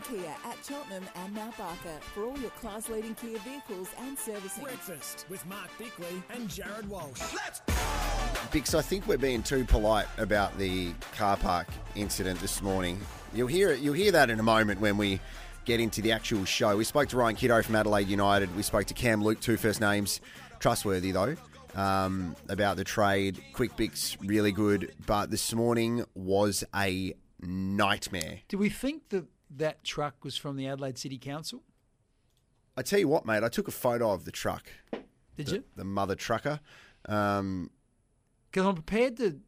King Kia at Cheltenham and Mount Barker for all your class leading Kia vehicles and servicing. Breakfast with Mark Bickley and Jared Walsh. Let's Bix, I think we're being too polite about the car park incident this morning. You'll hear it. You'll hear that in a moment when we get into the actual show. We spoke to Ryan Kitto from Adelaide United. We spoke to Cam Luke, two first names, trustworthy though, um, about the trade. Quick Bix, really good, but this morning was a nightmare. Do we think that that truck was from the Adelaide City Council? I tell you what, mate. I took a photo of the truck. Did the, you? The mother trucker. Um, Because I'm prepared to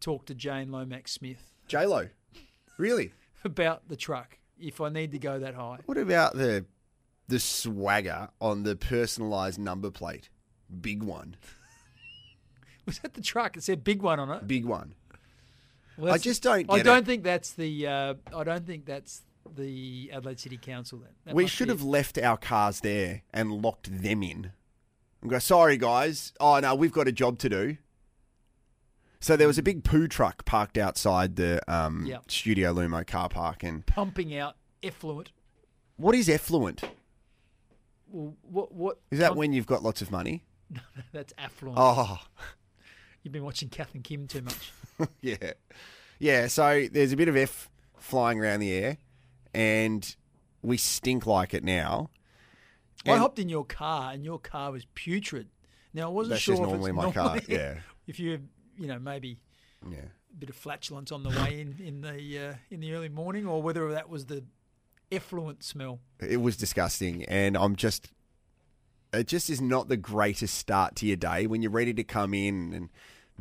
talk to Jane Lomax Smith J Lo, really. about the truck if I need to go that high. What about the the swagger on the personalised number plate? Big one, Was that the truck? It said big one on it. big one. Well, I just don't I don't it. think that's the. Uh, I don't think that's the Adelaide City Council. Then That we should have left our cars there and locked them in. And go, sorry guys. Oh no, we've got a job to do. So there was a big poo truck parked outside the um, Yeah. Studio Lumo car park, and pumping out effluent. what is effluent? Well, what? What Is that pump- when you've got lots of money? No, that's affluent. Oh, You've been watching Kath and Kim too much. yeah, yeah. So there's a bit of F flying around the air, and we stink like it now. I hopped in your car, and your car was putrid. Now I wasn't That's sure if normally my car, yeah. If you, you know, maybe Yeah. a bit of flatulence on the way in in the uh, in the early morning, or whether that was the effluent smell. It was disgusting, and I'm just. It just is not the greatest start to your day when you're ready to come in and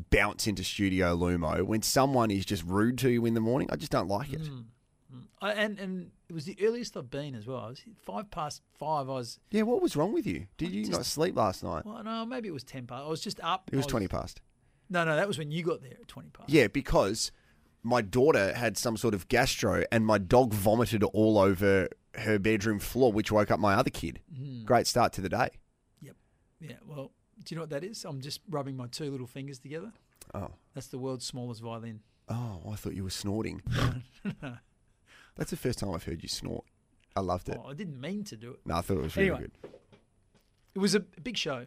bounce into Studio Lumo. When someone is just rude to you in the morning, I just don't like it. Mm. I, and and it was the earliest I've been as well. I was five past five. I was Yeah, what was wrong with you? Did you just- not sleep last night? well, no, maybe it was ten past. I was just up. It was I twenty past. No, no, that was when you got there at twenty past. Yeah, because my daughter had some sort of gastro, and my dog vomited all over her bedroom floor, which woke up my other kid. Mm. Great start to the day. Yep. Yeah. Well, do you know what that is? I'm just rubbing my two little fingers together. Oh, That's the world's smallest violin. oh, I thought you were snorting. That's the first time I've heard you snort. I loved it. Oh, I didn't mean to do it. No, I thought it was really Anyway. good. It was a big show.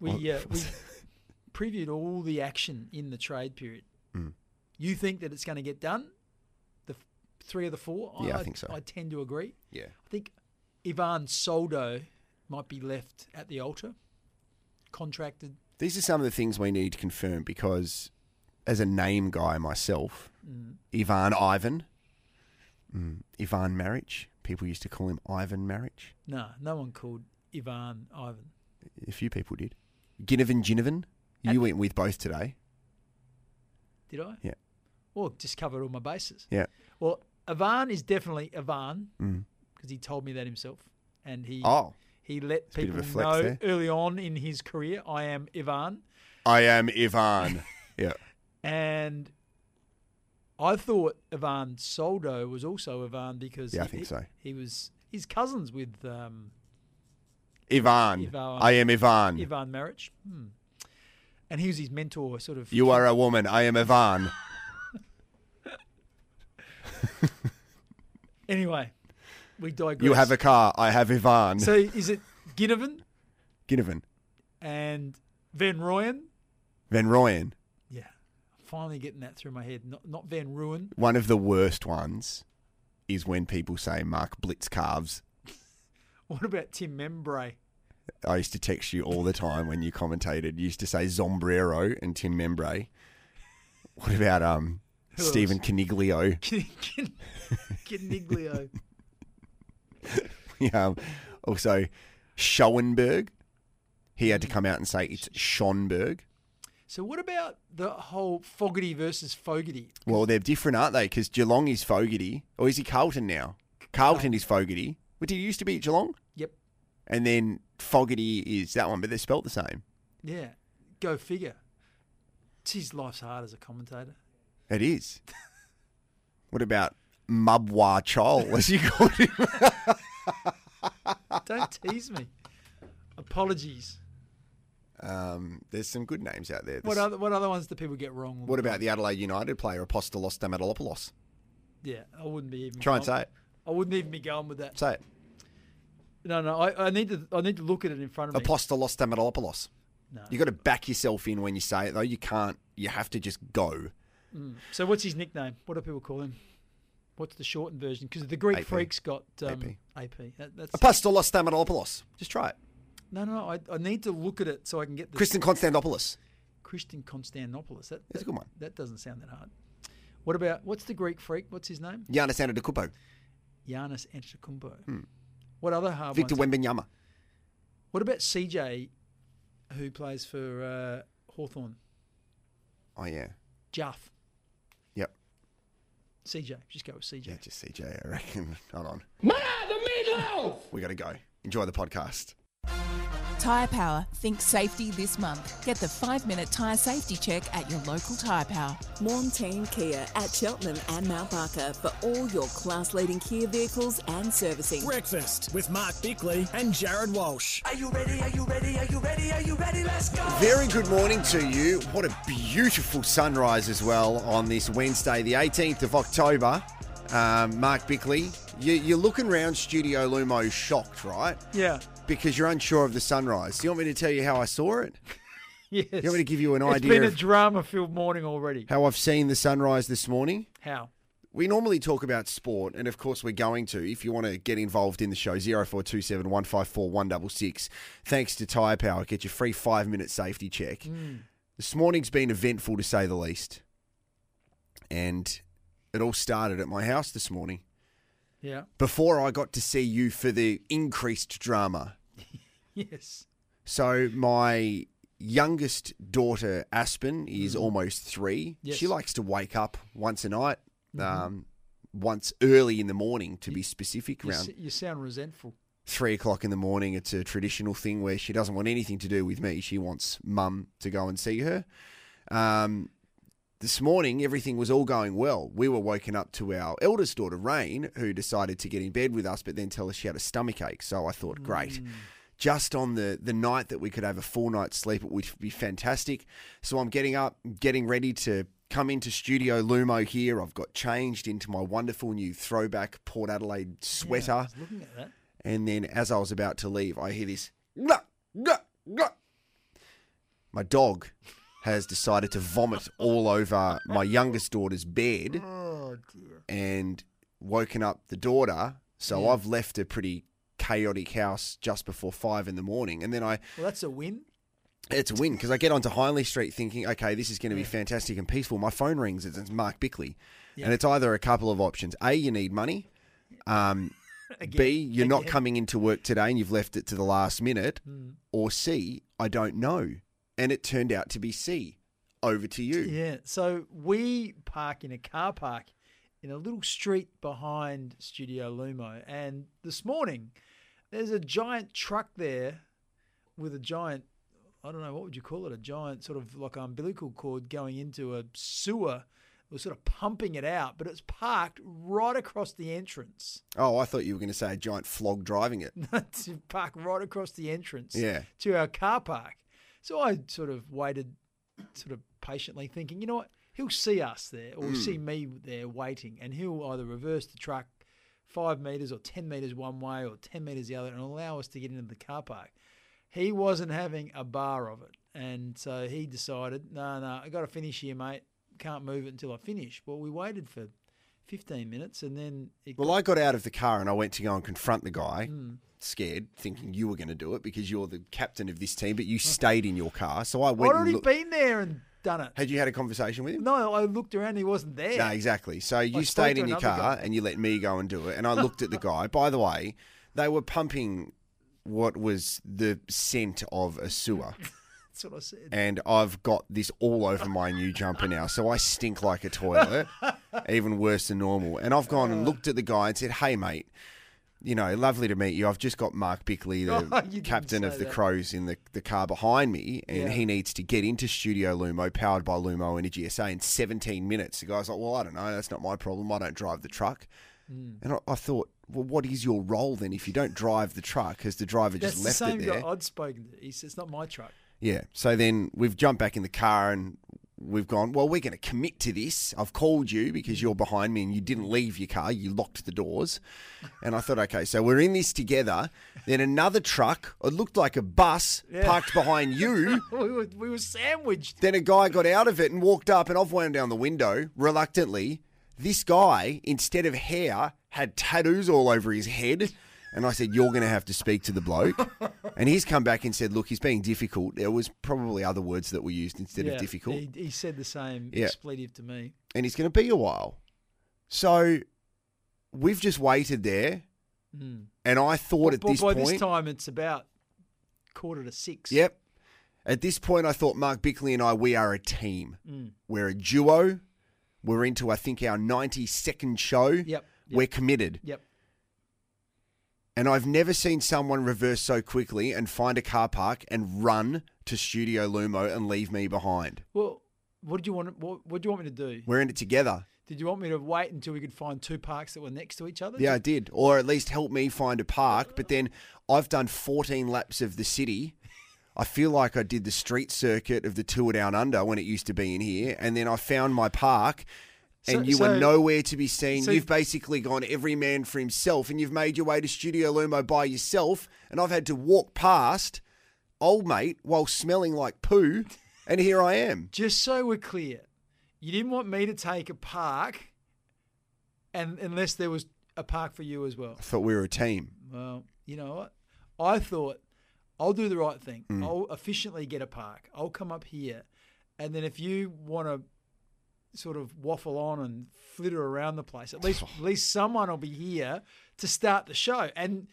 We uh, we previewed all the action in the trade period. Mm. You think that it's going to get done? The f- three of the four. Yeah, I think so. I tend to agree. Yeah. I think Ivan Soldo might be left at the altar, contracted. These are some of the things we need to confirm because, as a name guy myself, Mm. Ivan Ivan, mm, Ivan Marriage. People used to call him Ivan Marriage. No, no one called Ivan Ivan. A few people did. Ginnivan Ginnivan. You At- went with both today. Did I? Yeah. Well, just covered all my bases. Yeah. Well, Ivan is definitely Ivan Mm. because he told me that himself, and he Oh, he let of people know there. early on in his career, I am Ivan, I am Ivan. yeah. and I thought Ivan Soldo was also Ivan because Yeah, I think he- so. He was his cousins with um, Ivan. Ivan. I am Ivan. Ivan Marich. hmm. and he was his mentor, sort of. You are a woman. I am Ivan. Anyway, we digress. You have a car. I have Ivan. So is it Ginnivan Ginnivan. and Van Rooyen? Van Rooyen. Yeah, I'm finally getting that through my head. Not not Van Ruin. One of the worst ones is when people say Mark Blitz calves. What about Tim Membray? I used to text you all the time when you commentated. You used to say Zombrero and Tim Membray. What about um Who Stephen Caniglio? Caniglio? Caniglio. um, also Schoenberg. He had to come out and say it's Schonberg. So what about the whole Fogarty versus Fogarty? Well, they're different, aren't they? Because Geelong is Fogarty, or is he Carlton now? Carlton is Fogarty. But did he used to be at Geelong? Yep. And then Fogarty is that one, but they're spelt the same. Yeah. Go figure. Geez, life's hard as a commentator. It is. what about Mubwa Chol, as you called him? Don't tease me. Apologies. Um, there's some good names out there. What other what other ones do people get wrong? all what the about time? the Adelaide United player Apostolos Stamatelopoulos? Yeah, I wouldn't be even. Try and going- say it. I wouldn't even be going with that. Say it. No, no. I, I need to. I need to look at it in front of me. Apostolos Stamatelopoulos. No. You got to back yourself in when you say it, though. You can't. You have to just go. So what's his nickname? What do people call him? What's the shortened version? Because the Greek AP. freaks got um, AP. AP. That, that's Apostolos Stamatelopoulos. Just try it. no, no. no, I, I need to look at it so I can get the Kristen Konstantopoulos. Christian Konstantopoulos. That, That's a good one. That doesn't sound that hard. What about what's the Greek freak? What's his name? Giannis Antetokounmpo. Giannis Antetokounmpo. What other hard Victor ones? Wembanyama. What about CJ, who plays for uh, Hawthorn? Oh, yeah. Juff. Yep. CJ. Just go with CJ. Yeah, just CJ, I reckon. Hold on. Ma, the meatloaf! We got to go. Enjoy the podcast. Tyre Power. Think safety this month. Get the five minute tyre safety check at your local Tyre Power. Team Kia at Cheltenham and Mount Barker for all your class leading Kia vehicles and servicing. Breakfast with Mark Bickley and Jared Walsh. Are you ready? Are you ready? Are you ready? Are you ready? Let's go! Very good morning to you. What a beautiful sunrise as well on this Wednesday, the 18th of October. Um, Mark Bickley, you, you're looking around Studio Lumo shocked, right? Yeah. Because you're unsure of the sunrise. Do you want me to tell you how I saw it? Yes. You want me to give you an It's idea It's been a drama filled morning already. how I've seen the sunrise this morning? How? We normally talk about sport, and of course, we're going to. If you want to get involved in the show, 0427 154 166. Thanks to Tyre Power, get your free five minute safety check. Hmm. This morning's been eventful to say the least. And it all started at my house this morning Yeah. before I got to see you for the increased drama. Yes. So, my youngest daughter, Aspen, is almost three. Yes. She likes to wake up once a night, um, once early in the morning, to be specific, You, around s- you sound resentful. three o'clock in the morning. It's a traditional thing where she doesn't want anything to do with me. She wants mum to go and see her. Um, this morning, everything was all going well. We were woken up to our eldest daughter, Rain, who decided to get in bed with us, but then tell us she had a stomach ache. So I thought, great. Hmm. Just on the, the night that we could have a full night's sleep, it would be fantastic. So I'm getting up, getting ready to come into Studio Lumo here. I've got changed into my wonderful new throwback Port Adelaide Yeah, sweater. was looking at that. And then as I was about to leave, I hear this. "Gah, gah, gah." My dog has decided to vomit all over my youngest daughter's bed Oh dear. and woken up the daughter. So Yeah. I've left a pretty chaotic house just before five in the morning. And then I, Well, that's a win. it's a win because I get onto Hindley Street thinking, okay, this is going to be fantastic and peaceful. My phone rings, it's Mark Bickley. Yeah. And it's either a couple of options. A, you need money. Um, B, you're not coming into work today and you've left it to the last minute. Hmm. Or C, I don't know. And it turned out to be C. Over to you. Yeah. So we park in a car park in a little street behind Studio Lumo, and this morning there's a giant truck there with a giant. I don't know what would you call it? A giant sort of like umbilical cord going into a sewer. We're sort of pumping it out, but it's parked right across the entrance. Oh, I thought you were going to say a giant flog driving it. to park right across the entrance Yeah. to our car park. So I sort of waited, sort of patiently thinking, you know what? He'll see us there or see mm. me there waiting, and he'll either reverse the truck five metres or 10 metres one way or 10 metres the other and allow us to get into the car park. He wasn't having a bar of it. And so he decided, no, no, I got to finish here, mate. Can't move it until I finish. Well, we waited for 15 minutes and then it Well, I got out of the car and I went to go and confront the guy, Hmm. scared, thinking you were going to do it because you're the captain of this team, but you stayed in your car. So I I'd went and already looked. been there and done it. Had you had a conversation with him? No, I looked around. He wasn't there. No, exactly. So you stayed in your car guy. and you let me go and do it. And I looked at the guy. By the way, they were pumping what was the scent of a sewer. That's what I said. And I've got this all over my new jumper now. So I stink like a toilet, even worse than normal. And I've gone and looked at the guy and said, hey, mate, you know, lovely to meet you. I've just got Mark Bickley, the Oh, captain of the that. Crows, in the, the car behind me, and Yeah. he needs to get into Studio Lumo, powered by Lumo Energy SA, in 17 minutes. The guy's like, well, I don't know. That's not my problem. I don't drive the truck. Hmm. And I, I thought, well, what is your role then if you don't drive the truck? Because the driver That's just the left same it there. guy I'd spoken to. He said, it's not my truck. Yeah. So then we've jumped back in the car and we've gone, well, we're going to commit to this. I've called you because you're behind me and you didn't leave your car. You locked the doors. And I thought, okay, so we're in this together. Then another truck, it looked like a bus, Yeah. parked behind you. we, were, we were sandwiched. Then a guy got out of it and walked up, and I've wound down the window reluctantly. This guy, instead of hair, had tattoos all over his head. And I said, You're going to have to speak to the bloke. and he's come back and said, Look, he's being difficult. There was probably other words that were used instead Yeah, of difficult. He, he said the same Yeah. expletive to me. and he's going to be a while. So we've just waited there. And I thought at this by point. By this time, it's about quarter to six. Yep. At this point, I thought Mark Bickley and I, we are a team. Mm. We're a duo. We're into, I think, our 92nd show. Yep. yep, We're committed. Yep. And I've never seen someone reverse so quickly and find a car park and run to Studio Lumo and leave me behind. Well, what did you want? What, what do you want me to do? We're in it together. Did you want me to wait until we could find two parks that were next to each other? Yeah, I did. Or at least help me find a park. But then I've done 14 laps of the city. I feel like I did the street circuit of the tour down under when it used to be in here. And then I found my park. And So- you were so- nowhere to be seen. so- you've basically gone every man for himself, and you've made your way to Studio Lumo by yourself. And I've had to walk past old mate while smelling like poo, and here I am. Just so we're clear, you didn't want me to take a park, and unless there was a park for you as well. I thought we were a team. Well, you know what? I thought I'll do the right thing. Mm. I'll efficiently get a park. I'll come up here, and then if you want to sort of waffle on and flitter around the place, at least at least someone will be here to start the show. And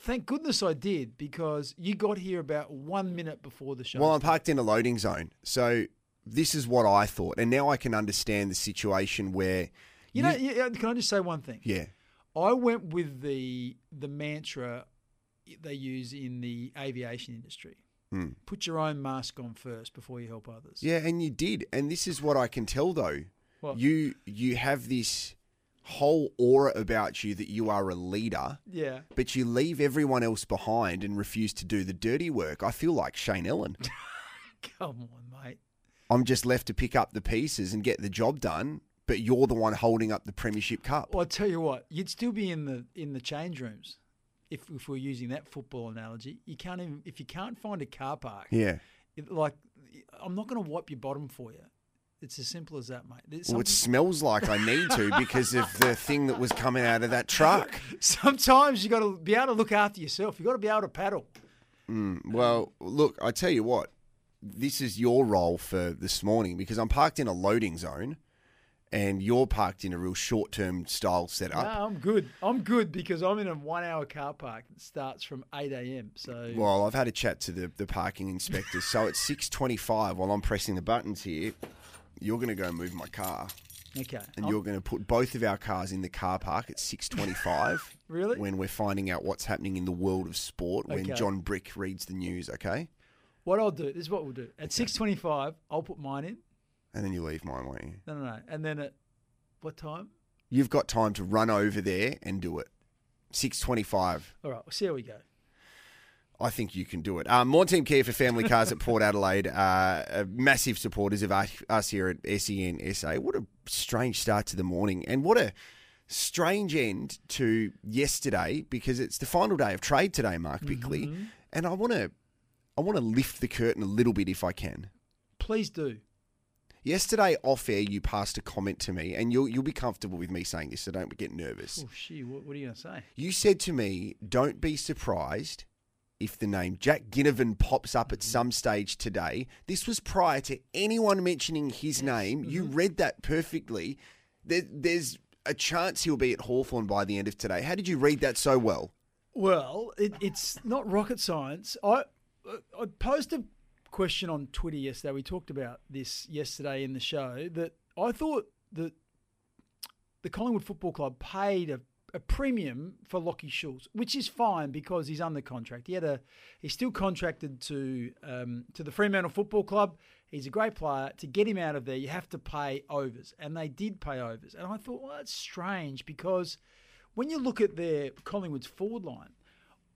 thank goodness I did because you got here about one minute before the show. Well, I'm parked in a loading zone. So this is what I thought. And now I can understand the situation where. you know, can I just say one thing? Yeah. I went with the the mantra they use in the aviation industry. Hmm. Put your own mask on first before you help others. Yeah, and you did. And this is what I can tell though. What? You you have this whole aura about you that you are a leader, Yeah. but you leave everyone else behind and refuse to do the dirty work. I feel like Shane Ellen. Come on, mate. I'm just left to pick up the pieces and get the job done, but you're the one holding up the premiership cup. Well, I tell you what, you'd still be in the in the change rooms if if we're using that football analogy. You can't even if you can't find a car park. Yeah. it- like I'm not going to wipe your bottom for you. It's as simple as that, mate. There's Well, it smells like I need to because of the thing that was coming out of that truck. sometimes you got to be able to look after yourself. You got to be able to paddle. Mm, well, look, I tell you what, this is your role for this morning because I'm parked in a loading zone and you're parked in a real short term style setup. No, I'm good. I'm good because I'm in a one hour car park that starts from 8 a.m. So Well, I've had a chat to the, the parking inspectors. so at 6.25 while I'm pressing the buttons here, you're going to go move my car okay. and I'm- you're going to put both of our cars in the car park at 6.25 Really? when we're finding out what's happening in the world of sport when John Brick reads the news, okay? what I'll do. This is what we'll do. At 6:25, I'll put mine in. And then you leave mine, won't you? No, no, no. And then at what time? You've got time to run over there and do it. 6.25. All right. We'll see how we go. I think you can do it. Um, more Team Kia for family cars at Port Adelaide. Uh, massive supporters of us, here at SEN SA. What a strange start to the morning, and what a strange end to yesterday because it's the final day of trade today, Mark Bickley. And I want to, I want to lift the curtain a little bit if I can. Please do. Yesterday, off air, you passed a comment to me, and you'll you'll be comfortable with me saying this, so don't get nervous. Oh, shit. What, what are you going to say? You said to me, don't be surprised if the name Jack Ginnivan pops up at mm-hmm. some stage today. This was prior to anyone mentioning his name. You mm-hmm. read that perfectly. There, there's a chance he'll be at Hawthorn by the end of today. How did you read that so well? Well, it, it's not rocket science. I I posed a question on Twitter yesterday. We talked about this yesterday in the show that I thought that the Collingwood Football Club paid a, a premium for Lachie Schultz, which is fine because he's under contract. He had a he's still contracted to um, to the Fremantle Football Club. He's a great player. To get him out of there, you have to pay overs, and they did pay overs. And I thought, well, that's strange because when you look at their Collingwood's forward line,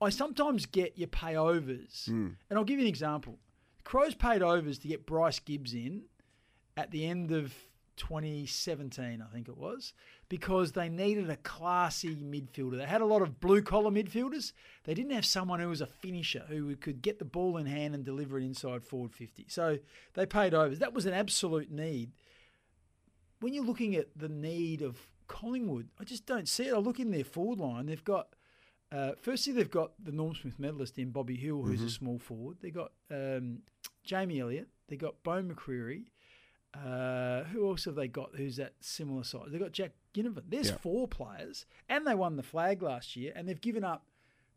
I sometimes get your pay overs, and I'll give you an example. Crows paid overs to get Bryce Gibbs in, at the end of 2017, I think it was, because they needed a classy midfielder. They had a lot of blue collar midfielders. They didn't have someone who was a finisher who could get the ball in hand and deliver it inside forward 50. So they paid overs. That was an absolute need. When you're looking at the need of Collingwood, I just don't see it. I look in their forward line. They've got uh, firstly, they've got the Norm Smith medalist in Bobby Hill, who's a small forward. They've got um, Jamie Elliott. They've got Beau McCreery. Uh, who else have they got who's that similar size? They've got Jack Ginnivan. There's Yeah. four players, and they won the flag last year, and they've given up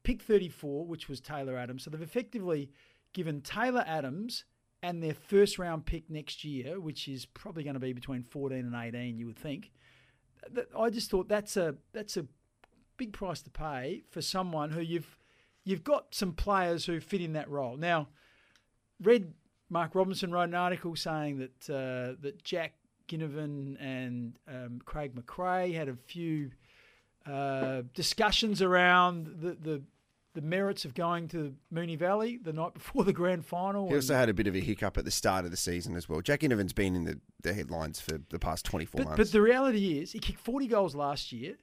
pick 34, which was Taylor Adams. So they've effectively given Taylor Adams and their first round pick next year, which is probably going to be between 14 and 18, you would think. I just thought that's a that's a big price to pay for someone who you've you've got some players who fit in that role. Now, read Mark Robinson wrote an article saying that uh, that Jack Ginnivan and um, Craig McRae had a few uh, discussions around the, the the merits of going to Moonee Valley the night before the grand final. He also had a bit of a hiccup at the start of the season as well. Jack Ginnivan's been in the, the headlines for the past 24 But, months. but the reality is, he kicked 40 goals last year.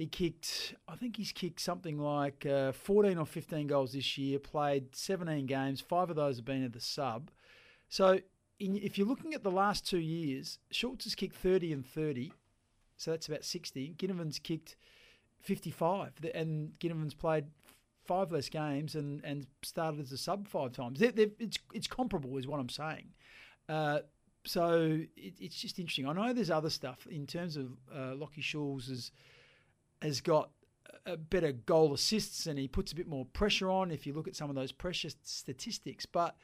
He kicked, I think he's kicked something like uh, 14 or 15 goals this year, played 17 games. Five of those have been at the sub. So in, if you're looking at the last two years, Schultz has kicked 30 and 30. So that's about 60. Ginnivan's kicked 55. The- And Ginnivan's played five less games and, and started as a sub five times. They're, they're, it's, it's comparable, is what I'm saying. Uh, so it, it's just interesting. I know there's other stuff in terms of uh, Lockie Schulz has got a better goal assists and he puts a bit more pressure on. If you look at some of those pressure statistics, but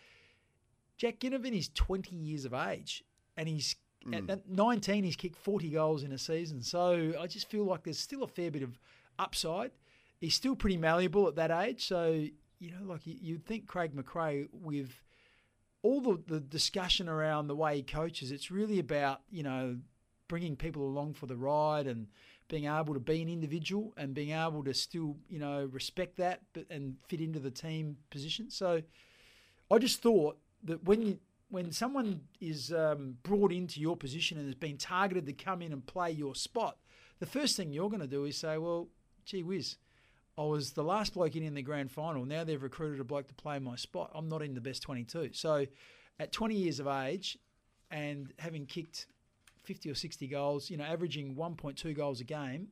Jack Ginnivan is 20 years of age and he's hmm. at, at 19 he's kicked 40 goals in a season. So I just feel like there's still a fair bit of upside. He's still pretty malleable at that age. So you know, like you, you'd think Craig McRae with all the, the discussion around the way he coaches, it's really about, you know, bringing people along for the ride and being able to be an individual and being able to still, you know, respect that but and fit into the team position. So I just thought that when you when someone is um, brought into your position and has been targeted to come in and play your spot, the first thing you're going to do is say, well, gee whiz, I was the last bloke in in the grand final. Now they've recruited a bloke to play my spot. I'm not in the best 22. So at 20 years of age and having kicked 50 or 60 goals, you know, averaging 1.2 goals a game,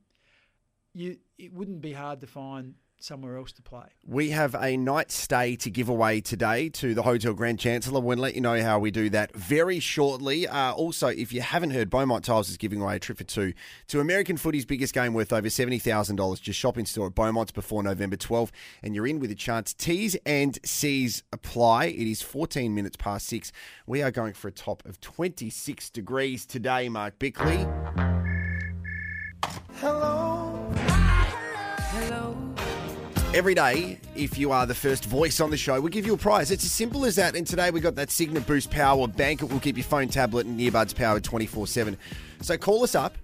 you it wouldn't be hard to find somewhere else to play. We have a night stay to give away today to the Hotel Grand Chancellor. We'll let you know how we do that very shortly. Uh, also, if you haven't heard, Beaumont Tiles is giving away a trip for two to American footy's biggest game worth over $70,000. Just shop in store at Beaumont's before November 12th, and you're in with a chance. T's and C's apply. It is 14 minutes past six. We are going for a top of 26 degrees today, Mark Bickley. Every day, if you are the first voice on the show, we'll give you a prize. It's as simple as that. And today we got that Cygnett Boost Power Bank. It will keep your phone, tablet, and earbuds powered 24 7. So call us up.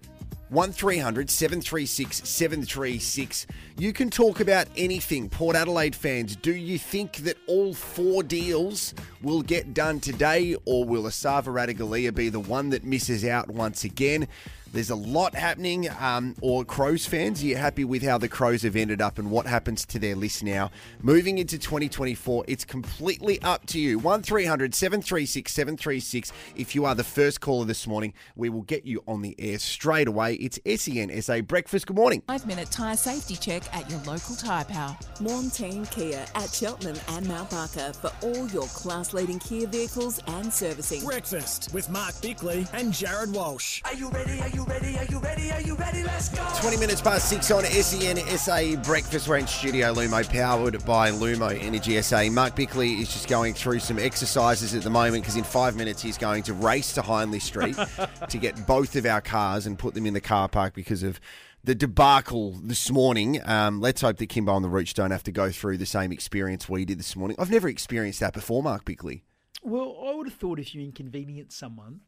1300 736 736. You can talk about anything. Port Adelaide fans, do you think that all four deals will get done today, or will Esava Ratugolea be the one that misses out once again? There's a lot happening. Um, or Crows fans, are you happy with how the Crows have ended up and what happens to their list now? Moving into 2024, it's completely up to you. 1300 736 736. If you are the first caller this morning, we will get you on the air straight away. It's SEN SA Breakfast. Good morning. Five minute tyre safety check at your local tyre power. Morn Team Kia at Cheltenham and Mount Barker for all your class leading Kia vehicles and servicing. Breakfast with Mark Bickley and Jared Walsh. Are you ready? Are you ready? Are you ready? Are you ready? Let's go. 20 minutes past six on SEN SA Breakfast. We're in Studio Lumo, powered by Lumo Energy SA. Mark Bickley is just going through some exercises at the moment because in five minutes he's going to race to Hindley Street to get both of our cars and put them in the car park because of the debacle this morning. Um, let's hope that Kimbo and the Rooch don't have to go through the same experience we did this morning. I've never experienced that before, Mark Bickley. Well, I would have thought if you inconvenience someone,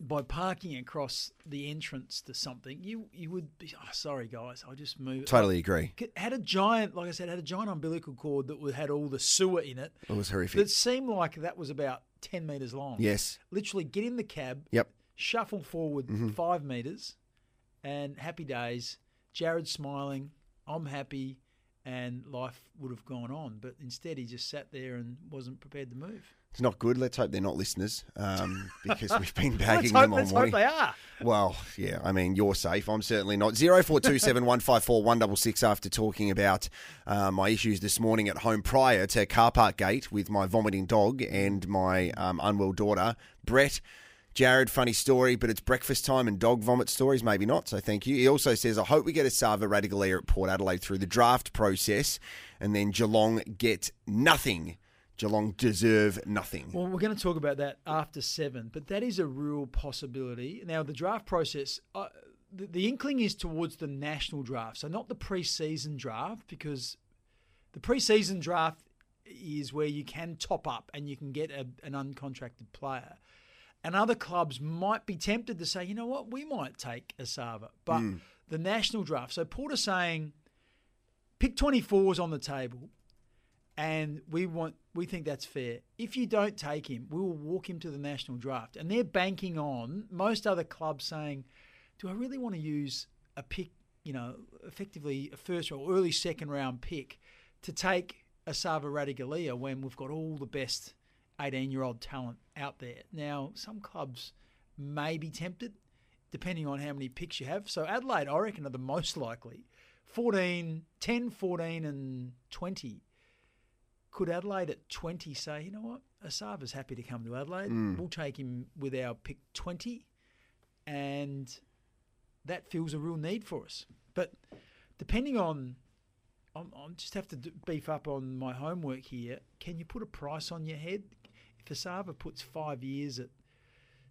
by parking across the entrance to something, you you would be oh, sorry guys, I just moved. Totally agree. Had a giant, like I said, had a giant umbilical cord that had all the sewer in it. It was horrific. That seemed like that was about ten meters long. Yes. Literally, get in the cab. Yep. Shuffle forward mm-hmm. five meters, and happy days. Jared smiling. I'm happy, and life would have gone on. But instead, he just sat there and wasn't prepared to move. It's not good. Let's hope they're not listeners um, because we've been bagging hope, them all let's morning. hope they are. Well, yeah, I mean, you're safe. I'm certainly not. 0427 154 166 after talking about uh, my issues this morning at home prior to car park gate with my vomiting dog and my um, unwell daughter. Brett, Jared, funny story, but it's breakfast time and dog vomit stories, maybe not, so thank you. He also says, I hope we get a Sava Ratugolea at Port Adelaide through the draft process and then Geelong get nothing. Geelong deserve nothing. Well, we're going to talk about that after seven, but that is a real possibility. Now, the draft process, uh, the, the inkling is towards the national draft, so not the preseason draft, because the preseason draft is where you can top up and you can get a, an uncontracted player. And other clubs might be tempted to say, you know what, we might take Esava, Sava. But hmm. the national draft, so Porter saying, pick 24s on the table and we want we think that's fair. If you don't take him, we will walk him to the national draft. And they're banking on most other clubs saying, "Do I really want to use a pick, you know, effectively a first or early second round pick to take Esava Sava Ratugolea when we've got all the best 18 year old talent out there?" Now, some clubs may be tempted depending on how many picks you have. So Adelaide, I reckon, are the most likely. 14, 10, 14 and 20 could Adelaide at 20 say, you know what, Esava's happy to come to Adelaide. Hmm. We'll take him with our pick 20, and that feels a real need for us. But depending on, I'm, I'm just have to beef up on my homework here. Can you put a price on your head? If Esava puts five years at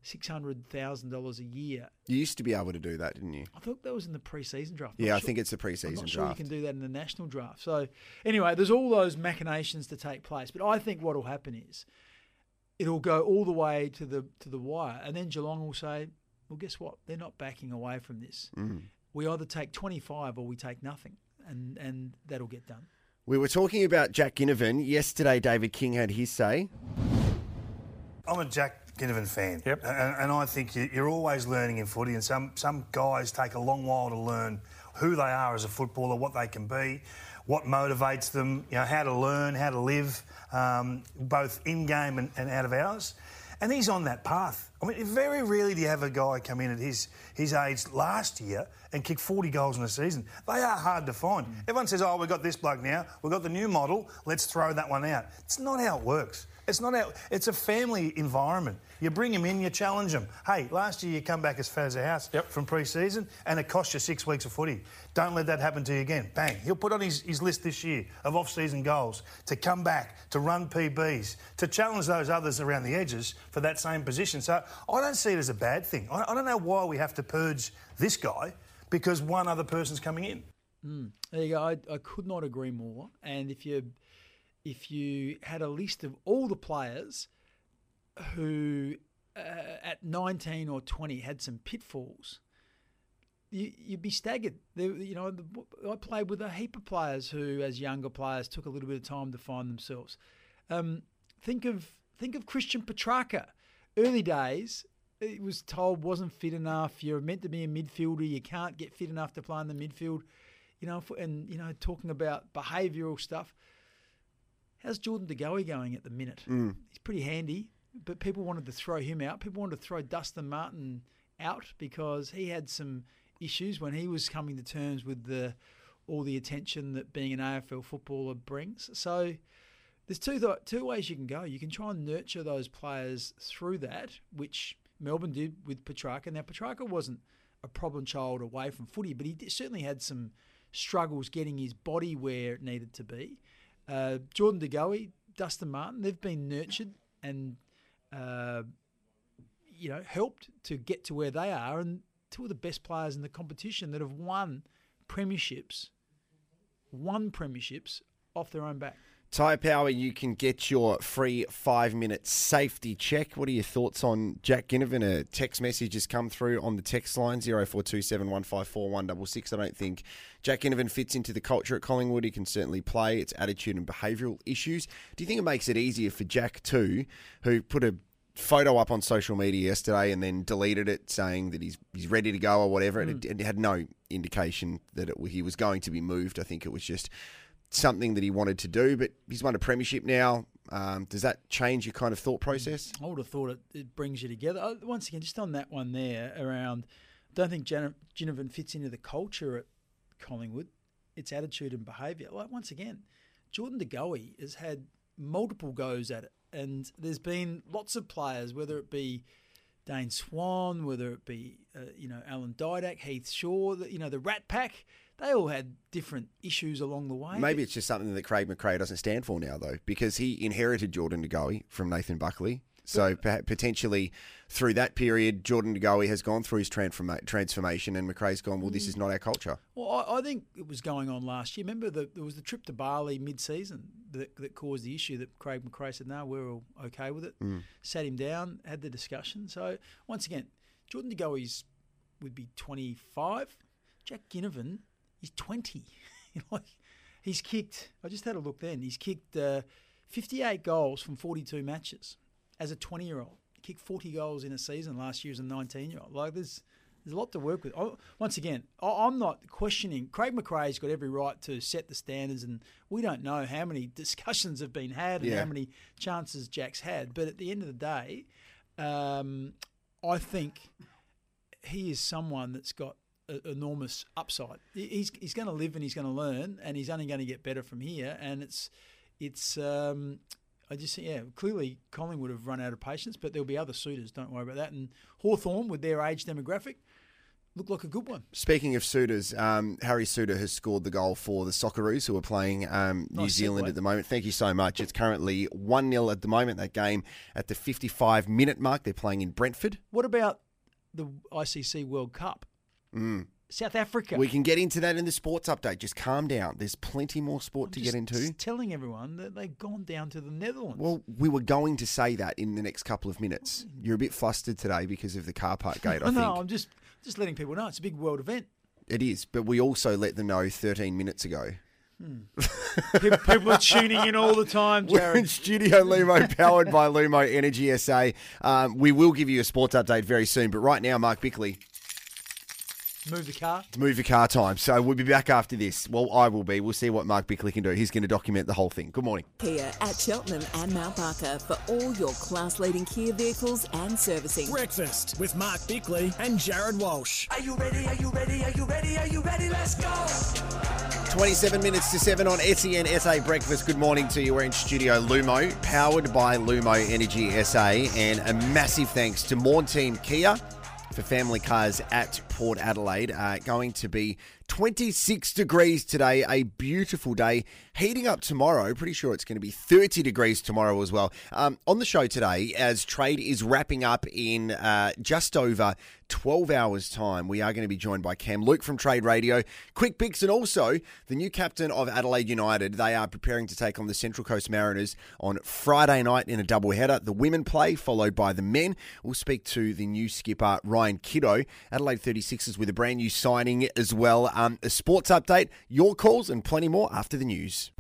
$600,000 a year, You used to be able to do that, didn't you? I thought that was in the preseason draft. I'm Yeah, not I think it's the I'm preseason not sure draft. you can do that in the national draft. So, anyway, there's all those machinations to take place. But I think what will happen is it'll go all the way to the to the wire, and then Geelong will say, "Well, guess what? They're not backing away from this. Mm. We either take 25 or we take nothing, and and that'll get done." We were talking about Jack Ginnivan. Yesterday, David King had his say. I'm a Jack Ginnivan fan. Yep. And, and I think you- you're always learning in footy, and some, some guys take a long while to learn who they are as a footballer, what they can be, what motivates them, you know, how to learn, how to live, um, both in game and, and out of hours. And he's on that path. I mean, very rarely do you have a guy come in at his, his age last year and kick 40 goals in a season. They are hard to find. Everyone says, oh, we've got this bloke now, we've got the new model, let's throw that one out. It's not how it works. It's not how, it's a family environment. You bring him in, you challenge him. Hey, last year you come back as fat as a house from pre season and it cost you six weeks of footy. Don't let that happen to you again. Bang. He'll put on his, his list this year of off season goals to come back, to run PBs, to challenge those others around the edges for that same position. So I don't see it as a bad thing. I, I don't know why we have to purge this guy because one other person's coming in. Hmm. There you go. I, I could not agree more. And if you if you had a list of all the players who uh, at 19 or 20 had some pitfalls, you, you'd be staggered. There, you know, I played with a heap of players who, as younger players, took a little bit of time to find themselves. Um, think of think of Christian Petracca. Early days, he was told wasn't fit enough. You're meant to be a midfielder. You can't get fit enough to play in the midfield. You know, and you know, talking about behavioural stuff. How's Jordan De Goey going at the minute? Mm. He's pretty handy, but people wanted to throw him out. People wanted to throw Dustin Martin out because he had some issues when he was coming to terms with the all the attention that being an AFL footballer brings. So there's two th- two ways you can go. You can try and nurture those players through that, which Melbourne did with Petracca. Now Petracca wasn't a problem child away from footy, but he certainly had some struggles getting his body where it needed to be. Uh, Jordan De Goey, Dustin Martin, they've been nurtured and uh, you know helped to get to where they are, and two of the best players in the competition that have won premierships, won premierships off their own back. Tyre Power, you can get your free five minute safety check. What are your thoughts on Jack Ginnivan? A text message has come through on the text line 0427 154 166. I don't think Jack Ginnivan fits into the culture at Collingwood. He can certainly play. It's attitude and behavioural issues. Do you think it makes it easier for Jack, too, who put a photo up on social media yesterday and then deleted it saying that he's he's ready to go or whatever? Mm. It, it, had no indication that it, he was going to be moved. I think it was just something that he wanted to do, but he's won a premiership now. Um, does that change your kind of thought process? I would have thought it, it brings you together. Uh, once again, just on that one there around, I don't think Jan- Ginnivan fits into the culture at Collingwood. Its attitude and behaviour. Like once again, Jordan De Goey has had multiple goes at it, and there's been lots of players, whether it be Dane Swan, whether it be uh, you know Alan Didak, Heath Shaw, the, you know the Rat Pack they all had different issues along the way. Maybe it's just something that Craig McRae doesn't stand for now, though, because he inherited Jordan De Goey from Nathan Buckley. So potentially through that period, Jordan De Goey has gone through his transforma- transformation, and McRae's gone. Well, this is not our culture. Well, I, I think it was going on last year. Remember, the, there was the trip to Bali mid-season that, that caused the issue. That Craig McRae said, "No, we're all okay with it." Mm. Sat him down, had the discussion. So once again, Jordan De Goey's would be twenty-five. Jack Ginnivan He's 20. like he's kicked. I just had a look then. He's kicked uh, 58 goals from 42 matches as a 20 year old. He kicked 40 goals in a season last year as a 19 year old. Like there's there's a lot to work with. I, once again, I, am not questioning. Craig McRae's got every right to set the standards, and we don't know how many discussions have been had and yeah. how many chances Jack's had. But at the end of the day, um, I think he is someone that's got enormous upside. He's he's going to live and he's going to learn, and he's only going to get better from here. And it's it's um, I just yeah clearly Collingwood would have run out of patience, but there'll be other suitors. Don't worry about that. And Hawthorn with their age demographic. Look like a good one. Speaking of suitors, um, Harry Souttar has scored the goal for the Socceroos, who are playing um, New Zealand segue. at the moment. Thank you so much. It's currently 1 0 at the moment, that game at the 55 minute mark. They're playing in Brentford. What about the ICC World Cup? Mm. South Africa. We can get into that in the sports update. Just calm down. There's plenty more sport I'm to get into. telling everyone that they've gone down to the Netherlands. Well, we were going to say that in the next couple of minutes. You're a bit flustered today because of the car park gate. I no, think. I'm just just letting people know it's a big world event. It is, but we also let them know 13 minutes ago. Hmm. people, are tuning in all the time. Jared. We're in Studio Lumo, powered by Lumo Energy SA. Um, we will give you a sports update very soon, but right now, Mark Bickley Move the car. Move the car time. So we'll be back after this. Well, I will be. We'll see what Mark Bickley can do. He's going to document the whole thing. Good morning. Kia at Cheltenham and Mount Barker for all your class leading Kia vehicles and servicing. Breakfast with Mark Bickley and Jared Walsh. Are you ready? Are you ready? Are you ready? Are you ready? Let's go. 27 minutes to 7 on SEN SA Breakfast. Good morning to you. We're in Studio Lumo, powered by Lumo Energy SA. And a massive thanks to Morn Team Kia for family cars at Port Adelaide. Uh, going to be 26 degrees today, a beautiful day. Heating up tomorrow, pretty sure it's going to be 30 degrees tomorrow as well. Um, on the show today, as trade is wrapping up in uh, just over 12 hours' time, we are going to be joined by Cam Luke from Trade Radio, Quick Picks, and also the new captain of Adelaide United. They are preparing to take on the Central Coast Mariners on Friday night in a doubleheader. The women play, followed by the men. We'll speak to the new skipper, Ryan Kitto. Adelaide 36ers with a brand new signing as well. Um, Um, a sports update, your calls, and plenty more after the news.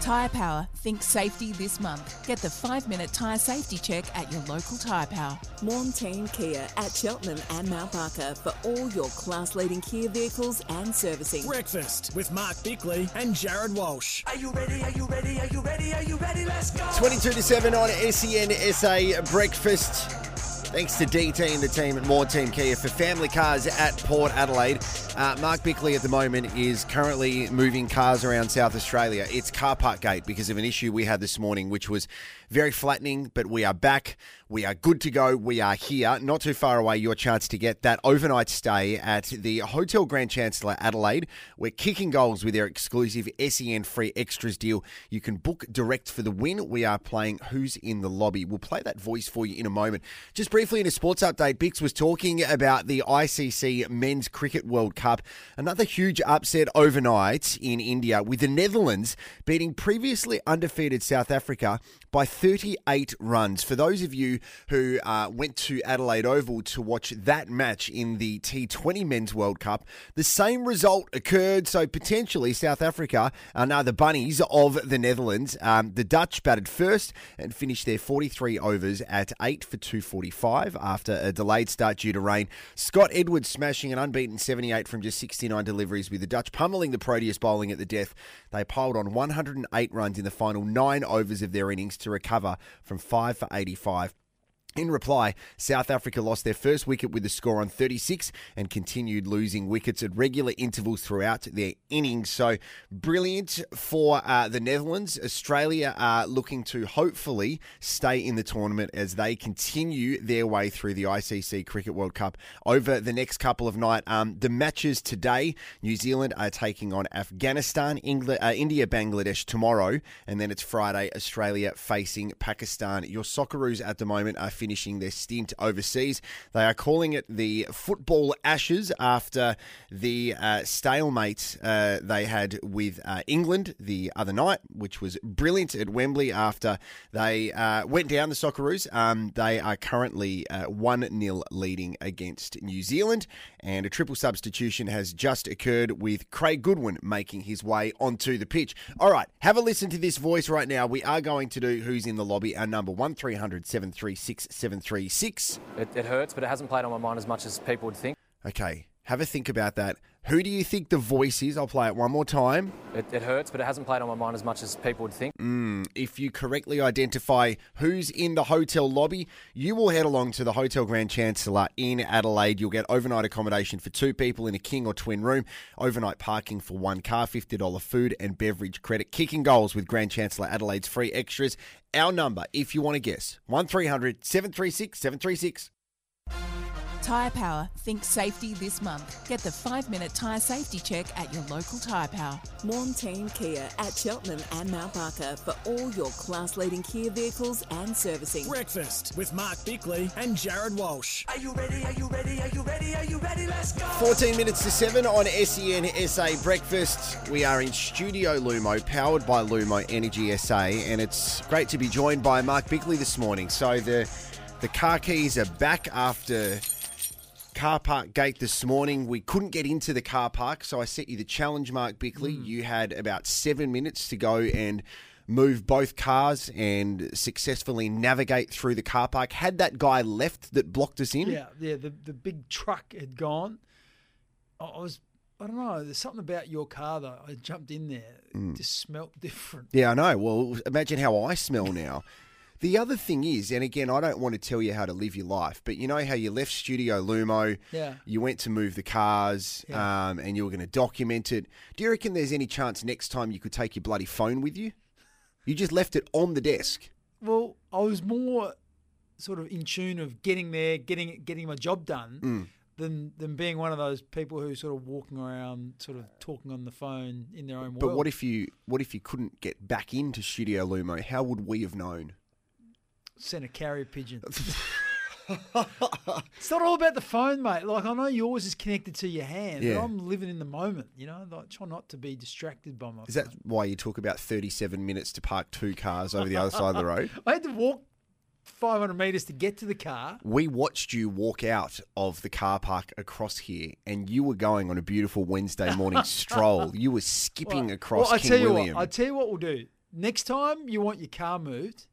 Tyre Power, think safety this month. Get the five minute tyre safety check at your local Tyre Power. Morn Team Kia at Cheltenham and Mount Barker for all your class leading Kia vehicles and servicing. Breakfast with Mark Bickley and Jared Walsh. Are you ready? Are you ready? Are you ready? Are you ready? Let's go. 22 to 7 on SEN SA Breakfast. Thanks to DT and the team at More Team Kia for family cars at Port Adelaide. Uh, Mark Bickley at the moment is currently moving cars around South Australia. It's car park gate because of an issue we had this morning, which was very flattening, but we are back. We are good to go. We are here. Not too far away, your chance to get that overnight stay at the Hotel Grand Chancellor Adelaide. We're kicking goals with their exclusive SEN free extras deal. You can book direct for the win. We are playing Who's in the Lobby. We'll play that voice for you in a moment. Just briefly in a sports update, Bix was talking about the ICC Men's Cricket World Cup. Another huge upset overnight in India with the Netherlands beating previously undefeated South Africa by 38 runs. For those of you who uh, went to Adelaide Oval to watch that match in the T20 Men's World Cup, the same result occurred. So potentially South Africa are now the bunnies of the Netherlands. Um, the Dutch batted first and finished their 43 overs at 8 for 245 after a delayed start due to rain. Scott Edwards smashing an unbeaten 78 from just 69 deliveries with the Dutch pummeling the Proteas bowling at the death. They piled on 108 runs in the final nine overs of their innings to recover from 5 for 85. In reply, South Africa lost their first wicket with the score on 36 and continued losing wickets at regular intervals throughout their innings. So brilliant for uh, the Netherlands. Australia are looking to hopefully stay in the tournament as they continue their way through the ICC Cricket World Cup over the next couple of nights. Um, the matches today, New Zealand are taking on Afghanistan, England, uh, India, Bangladesh tomorrow, and then it's Friday, Australia facing Pakistan. Your Socceroos at the moment are finishing their stint overseas. They are calling it the Football Ashes after the uh, stalemate uh, they had with uh, England the other night, which was brilliant at Wembley after they uh, went down the Socceroos. Um, they are currently uh, 1 0 leading against New Zealand, and a triple substitution has just occurred with Craig Goodwin making his way onto the pitch. All right, have a listen to this voice right now. We are going to do Who's in the Lobby, our number 1300 736 736. It, it hurts, but it hasn't played on my mind as much as people would think. Okay, have a think about that. Who do you think the voice is? I'll play it one more time. It, it hurts, but it hasn't played on my mind as much as people would think. Mm, if you correctly identify who's in the hotel lobby, you will head along to the Hotel Grand Chancellor in Adelaide. You'll get overnight accommodation for two people in a king or twin room, overnight parking for one car, $50 food and beverage credit, kicking goals with Grand Chancellor Adelaide's free extras. Our number, if you want to guess, 1300 736 736. Tyre Power, think safety this month. Get the five minute tyre safety check at your local Tyre Power. Montane Kia at Cheltenham and Mount Barker for all your class leading Kia vehicles and servicing. Breakfast with Mark Bickley and Jared Walsh. Are you ready? Are you ready? Are you ready? Are you ready? Let's go. 14 minutes to 7 on SEN SA Breakfast. We are in Studio Lumo, powered by Lumo Energy SA, and it's great to be joined by Mark Bickley this morning. So the the car keys are back after car park gate this morning. We couldn't get into the car park, so I set you the challenge, Mark Bickley. You had about seven minutes to go and move both cars and successfully navigate through the car park. Had that guy left that blocked us in? Yeah, yeah. The the big truck had gone. I was. I don't know. There's something about your car though. I jumped in there. Mm. Just smelt different. Yeah, I know. Well, imagine how I smell now. The other thing is, and again, I don't want to tell you how to live your life, but you know how you left Studio Lumo, Yeah. you went to move the cars, Yeah. um, and you were going to document it. Do you reckon there's any chance next time you could take your bloody phone with you? You just left it on the desk. Well, I was more sort of in tune of getting there, getting getting my job done, Mm. than than being one of those people who sort of walking around, sort of talking on the phone in their own But world. what if you what if you couldn't get back into Studio Lumo? How would we have known? Send a carrier pigeon? it's not all about the phone, mate. Like I know yours is connected to your hand, Yeah. but I'm living in the moment. You know, like try not to be distracted by my. Is that why you took about 37 minutes to park two cars over the other side of the road? I had to walk 500 meters to get to the car. We watched you walk out of the car park across here, and you were going on a beautiful Wednesday morning stroll. You were skipping across well, I King tell you William. what, I tell you what we'll do. Next time you want your car moved,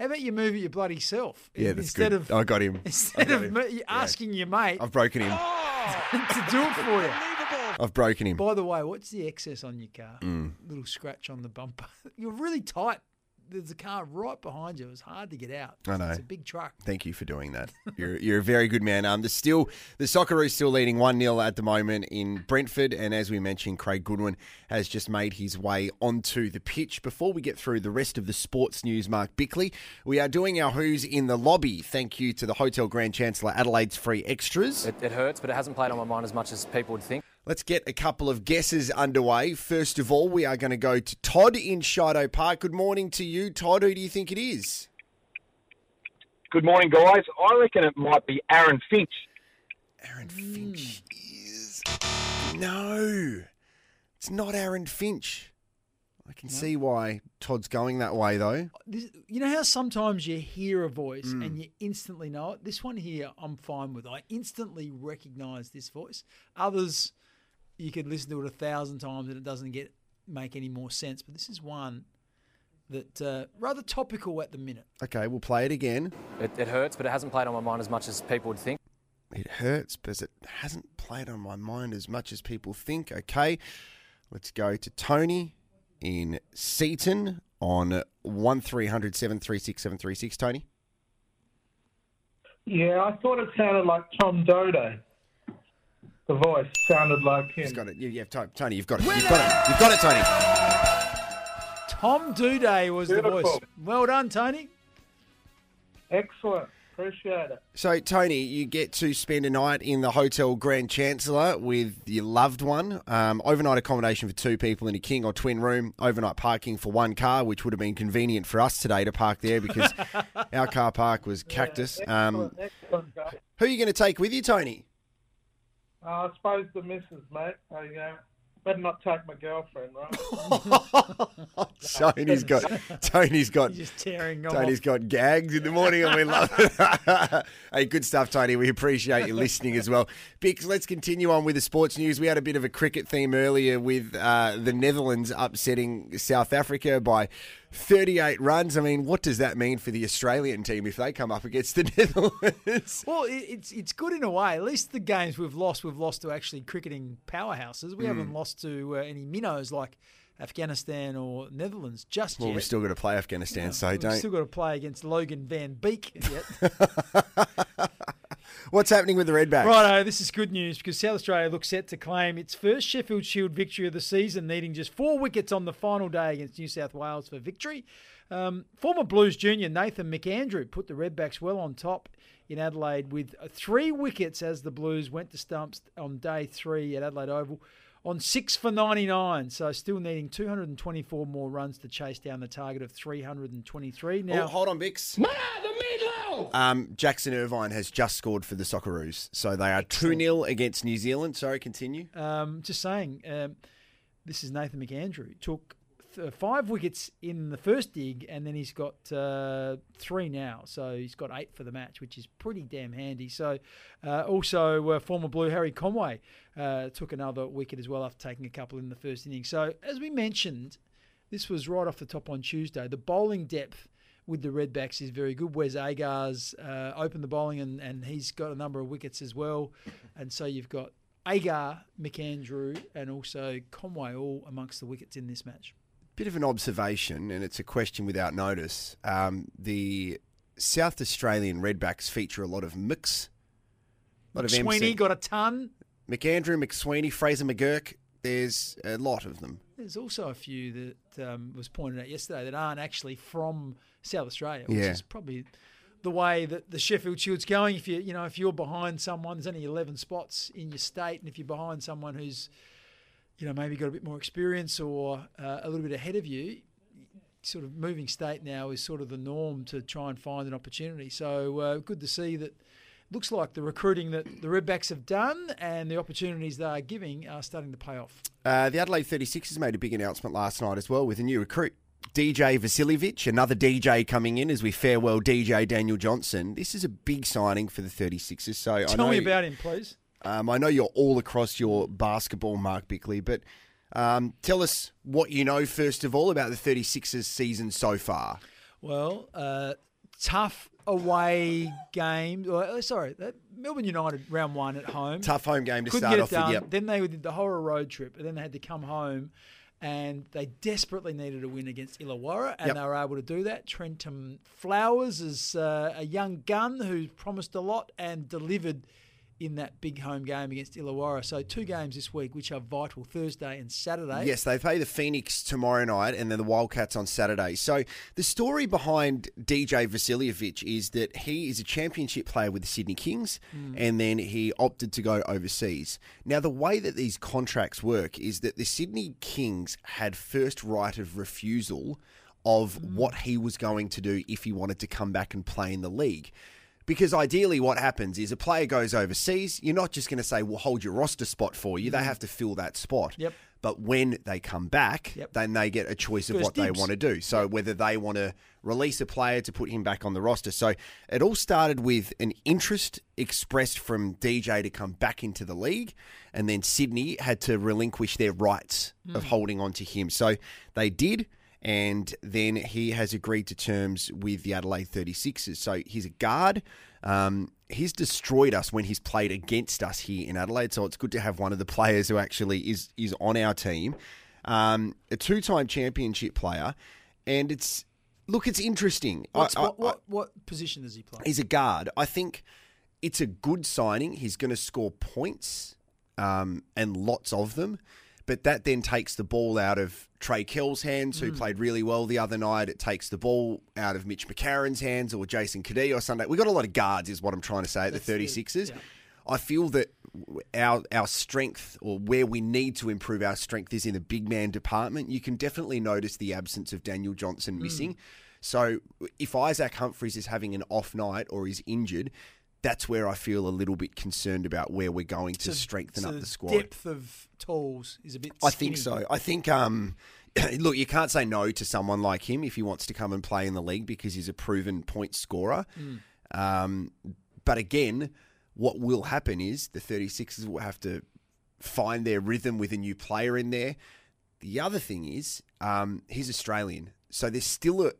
how about you move it your bloody self? yeah, that's instead good. of I got him. Instead got of him. me asking your mate I've broken him. to do it for you. I've broken him. By the way, what's the excess on your car? Mm. Little scratch on the bumper. You're really tight. There's a car right behind you. It was hard to get out. I know. It's a big truck. Thank you for doing that. You're you're a very good man. Um, the still the Socceroos still leading one 0 at the moment in Brentford, and as we mentioned, Craig Goodwin has just made his way onto the pitch. Before we get through the rest of the sports news, Mark Bickley, we are doing our Who's in the lobby. Thank you to the Hotel Grand Chancellor Adelaide's free extras. It, it hurts, but it hasn't played on my mind as much as people would think. Let's get a couple of guesses underway. First of all, we are going to go to Todd in Sheidow Park. Good morning to you, Todd. Who do you think it is? Good morning, guys. I reckon it might be Aaron Finch. Aaron Finch is No, it's not Aaron Finch. I can see why Todd's going that way, though. This, you know how sometimes you hear a voice Mm. and you instantly know it? This one here, I'm fine with. I instantly recognize this voice. Others, you could listen to it a thousand times and it doesn't get make any more sense. But this is one that uh, rather topical at the minute. Okay, we'll play it again. It, it hurts, but it hasn't played on my mind as much as people would think. It hurts, but it hasn't played on my mind as much as people think. Okay, let's go to Tony in Seaton on 1300 736 736. Tony? Yeah, I thought it sounded like Tom Doedee. The voice sounded like him. He's got it. Yeah, yeah, To- Tony, you've got it. You've got it. You've got it, Tony. Tom Doedee was the voice. Well done, Tony. Excellent. Appreciate it. So, Tony, you get to spend a night in the Hotel Grand Chancellor with your loved one. Um, overnight accommodation for two people in a king or twin room. Overnight parking for one car, which would have been convenient for us today to park there because our car park was cactus. Um, Excellent, excellent who are you going to take with you, Tony? Uh, I suppose the missus, mate. I, uh, better not take my girlfriend, right? Tony's got Tony's got Just tearing off. Tony's got gags in the morning, and we love it. hey, good stuff, Tony. We appreciate you listening as well. Bix, let's continue on with the sports news. We had a bit of a cricket theme earlier with uh, the Netherlands upsetting South Africa by 38 runs. I mean, what does that mean for the Australian team if they come up against the Netherlands? Well, it's it's good in a way. At least the games we've lost, we've lost to actually cricketing powerhouses. We Hmm. haven't lost to uh, any minnows like Afghanistan or Netherlands just Well, yet. we've still got to play Afghanistan, so We've don't. still got to play against Logan Van Beek yet. What's happening with the Redbacks? Righto, this is good news because South Australia looks set to claim its first Sheffield Shield victory of the season, needing just four wickets on the final day against New South Wales for victory. Um, former Blues junior Nathan McAndrew put the Redbacks well on top in Adelaide with three wickets as the Blues went to stumps on day three at Adelaide Oval on six for 99. So still needing 224 more runs to chase down the target of 323. Now, oh, hold on, Bix. Um, Jackson Irvine has just scored for the Socceroos, so they are 2 0 against New Zealand. Sorry, continue. Um, just saying, um, this is Nathan McAndrew. Took th- five wickets in the first dig, and then he's got uh, three now. So he's got eight for the match, which is pretty damn handy. So uh, also, uh, former Blue Harry Conway uh, took another wicket as well after taking a couple in the first inning. So as we mentioned, this was right off the top on Tuesday. The bowling depth with the Redbacks is very good. Wes Agar's uh, opened the bowling and, and he's got a number of wickets as well. And so you've got Agar, McAndrew, and also Conway all amongst the wickets in this match. Bit of an observation, and it's a question without notice. Um, the South Australian Redbacks feature a lot of mix. A lot of Sweeney MC. got a ton. McAndrew, McSweeney, Fraser McGurk. There's a lot of them. There's also a few that um, was pointed out yesterday that aren't actually from South Australia, which Yeah. is probably the way that the Sheffield Shield's going. If you you know if you're behind someone, there's only 11 spots in your state, and if you're behind someone who's you know maybe got a bit more experience or uh, a little bit ahead of you, sort of moving state now is sort of the norm to try and find an opportunity. So uh, good to see that. Looks like the recruiting that the Redbacks have done and the opportunities they are giving are starting to pay off. Uh, the Adelaide 36ers made a big announcement last night as well with a new recruit. DJ Vasiljevic, another DJ coming in as we farewell DJ Daniel Johnson. This is a big signing for the 36ers. So I Tell know, me about him, please. Um, I know you're all across your basketball, Mark Bickley, but um, tell us what you know first of all about the 36ers season so far. Well, uh, tough away game. uh, sorry, uh, Melbourne United round one at home. Tough home game to Couldn't start off with. Yep. Then they did the horror road trip, and then they had to come home, and they desperately needed a win against Illawarra, and Yep. they were able to do that. Trentyn Flowers is uh, a young gun who promised a lot and delivered in that big home game against Illawarra. So two games this week, which are vital: Thursday and Saturday. Yes, they play the Phoenix tomorrow night and then the Wildcats on Saturday. So the story behind DJ Vasiljevic is that he is a championship player with the Sydney Kings hmm. and then he opted to go overseas. Now, the way that these contracts work is that the Sydney Kings had first right of refusal of hmm. what he was going to do if he wanted to come back and play in the league. Because ideally, what happens is a player goes overseas. You're not just going to say, "We'll hold your roster spot for you." They mm-hmm. have to fill that spot. Yep. But when they come back, Yep. then they get a choice of First what they want to do. So whether they want to release a player to put him back on the roster. So it all started with an interest expressed from DJ to come back into the league, and then Sydney had to relinquish their rights of hmm. holding on to him. So they did. And then he has agreed to terms with the Adelaide 36ers. So he's a guard. Um, he's destroyed us when he's played against us here in Adelaide. So it's good to have one of the players who actually is is on our team, um, a two time championship player, and it's look, it's interesting. I- what, what, what position does he play? He's a guard. I think it's a good signing. He's going to score points um, and lots of them. But that then takes the ball out of Trey Kell's hands, who played really well the other night. It takes the ball out of Mitch McCarron's hands or Jason Cadee or Sunday. We've got a lot of guards, is what I'm trying to say, at That's the the- 36ers. yeah. I feel that our our strength or where we need to improve our strength is in the big man department. You can definitely notice the absence of Daniel Johnson Hmm. missing. So if Isaac Humphries is having an off night or is injured, that's where I feel a little bit concerned about where we're going to So- strengthen so up the squad. Depth of tools is a bit. I think so. I think um look, you can't say no to someone like him if he wants to come and play in the league because he's a proven point scorer. Um, but again, what will happen is the 36ers will have to find their rhythm with a new player in there. The other thing is, um, he's Australian, so there's still a,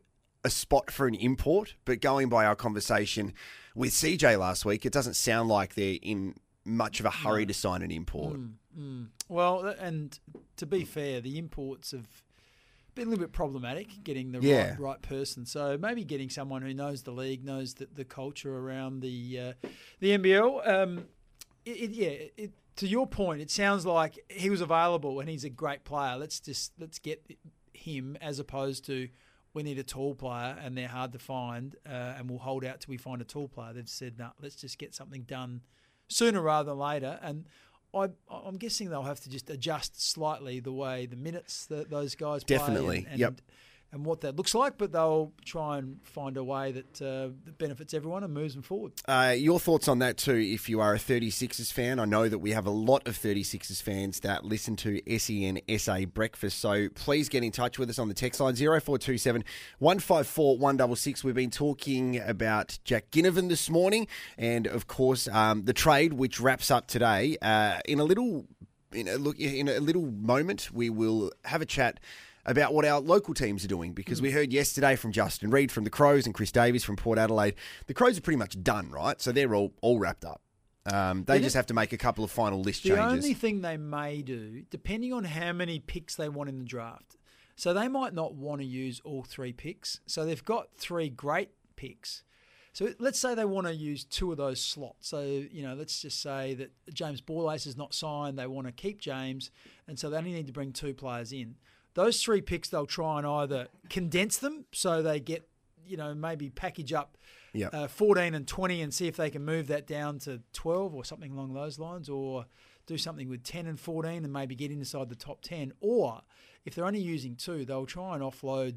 a spot for an import. But going by our conversation with CJ last week, it doesn't sound like they're in much of a hurry to sign an import. Well, and to be fair, the imports have been a little bit problematic getting the Yeah. right, right person. So maybe getting someone who knows the league, knows the, the culture around the uh, the NBL. Um, it, it, yeah, it, to your point, it sounds like he was available and he's a great player. Let's just let's get him as opposed to we need a tall player and they're hard to find, uh, and we'll hold out till we find a tall player. They've said, no, let's just get something done sooner rather than later. And I, I'm guessing they'll have to just adjust slightly the way the minutes that those guys play Definitely, and, and, yep. And what that looks like. But they'll try and find a way that, uh, that benefits everyone and moves them forward. Uh, your thoughts on that too, if you are a 36ers fan. I know that we have a lot of 36ers fans that listen to SEN SA Breakfast, so please get in touch with us on the text line 0427 154 166. We've been talking about Jack Ginnivan this morning, and of course, um, the trade, which wraps up today. Uh, in a little in a look in a little moment we will have a chat about what our local teams are doing because we heard yesterday from Justin Reid from the Crows and Chris Davies from Port Adelaide. The Crows are pretty much done, right? So they're all all wrapped up. Um, they just have to make a couple of final list The changes. only thing they may do, depending on how many picks they want in the draft, so they might not want to use all three picks. So they've got three great picks. So let's say they want to use two of those slots. So, you know, let's just say that James Borlase is not signed. They want to keep James. And so they only need to bring two players in. Those three picks, they'll try and either condense them so they get, you know, maybe package up Yep. uh, 14 and 20 and see if they can move that down to 12 or something along those lines, or do something with 10 and 14 and maybe get inside the top 10. Or if they're only using two, they'll try and offload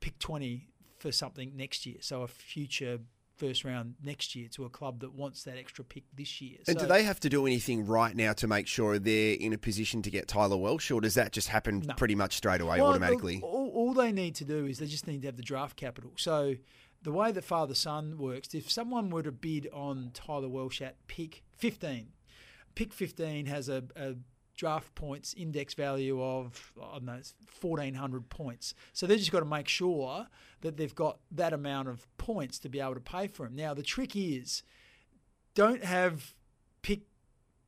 pick 20 for something next year. So a future first round next year to a club that wants that extra pick this year. and so, do they have to do anything right now to make sure they're in a position to get Tyler Welsh, or does that just happen No. pretty much straight away Well, automatically? All, all they need to do is they just need to have the draft capital. So the way that father son works, if someone were to bid on Tyler Welsh at pick 15, pick 15 has a, a draft points index value of I don't know it's 1400 points. So they've just got to make sure that they've got that amount of points to be able to pay for him. Now the trick is don't have pick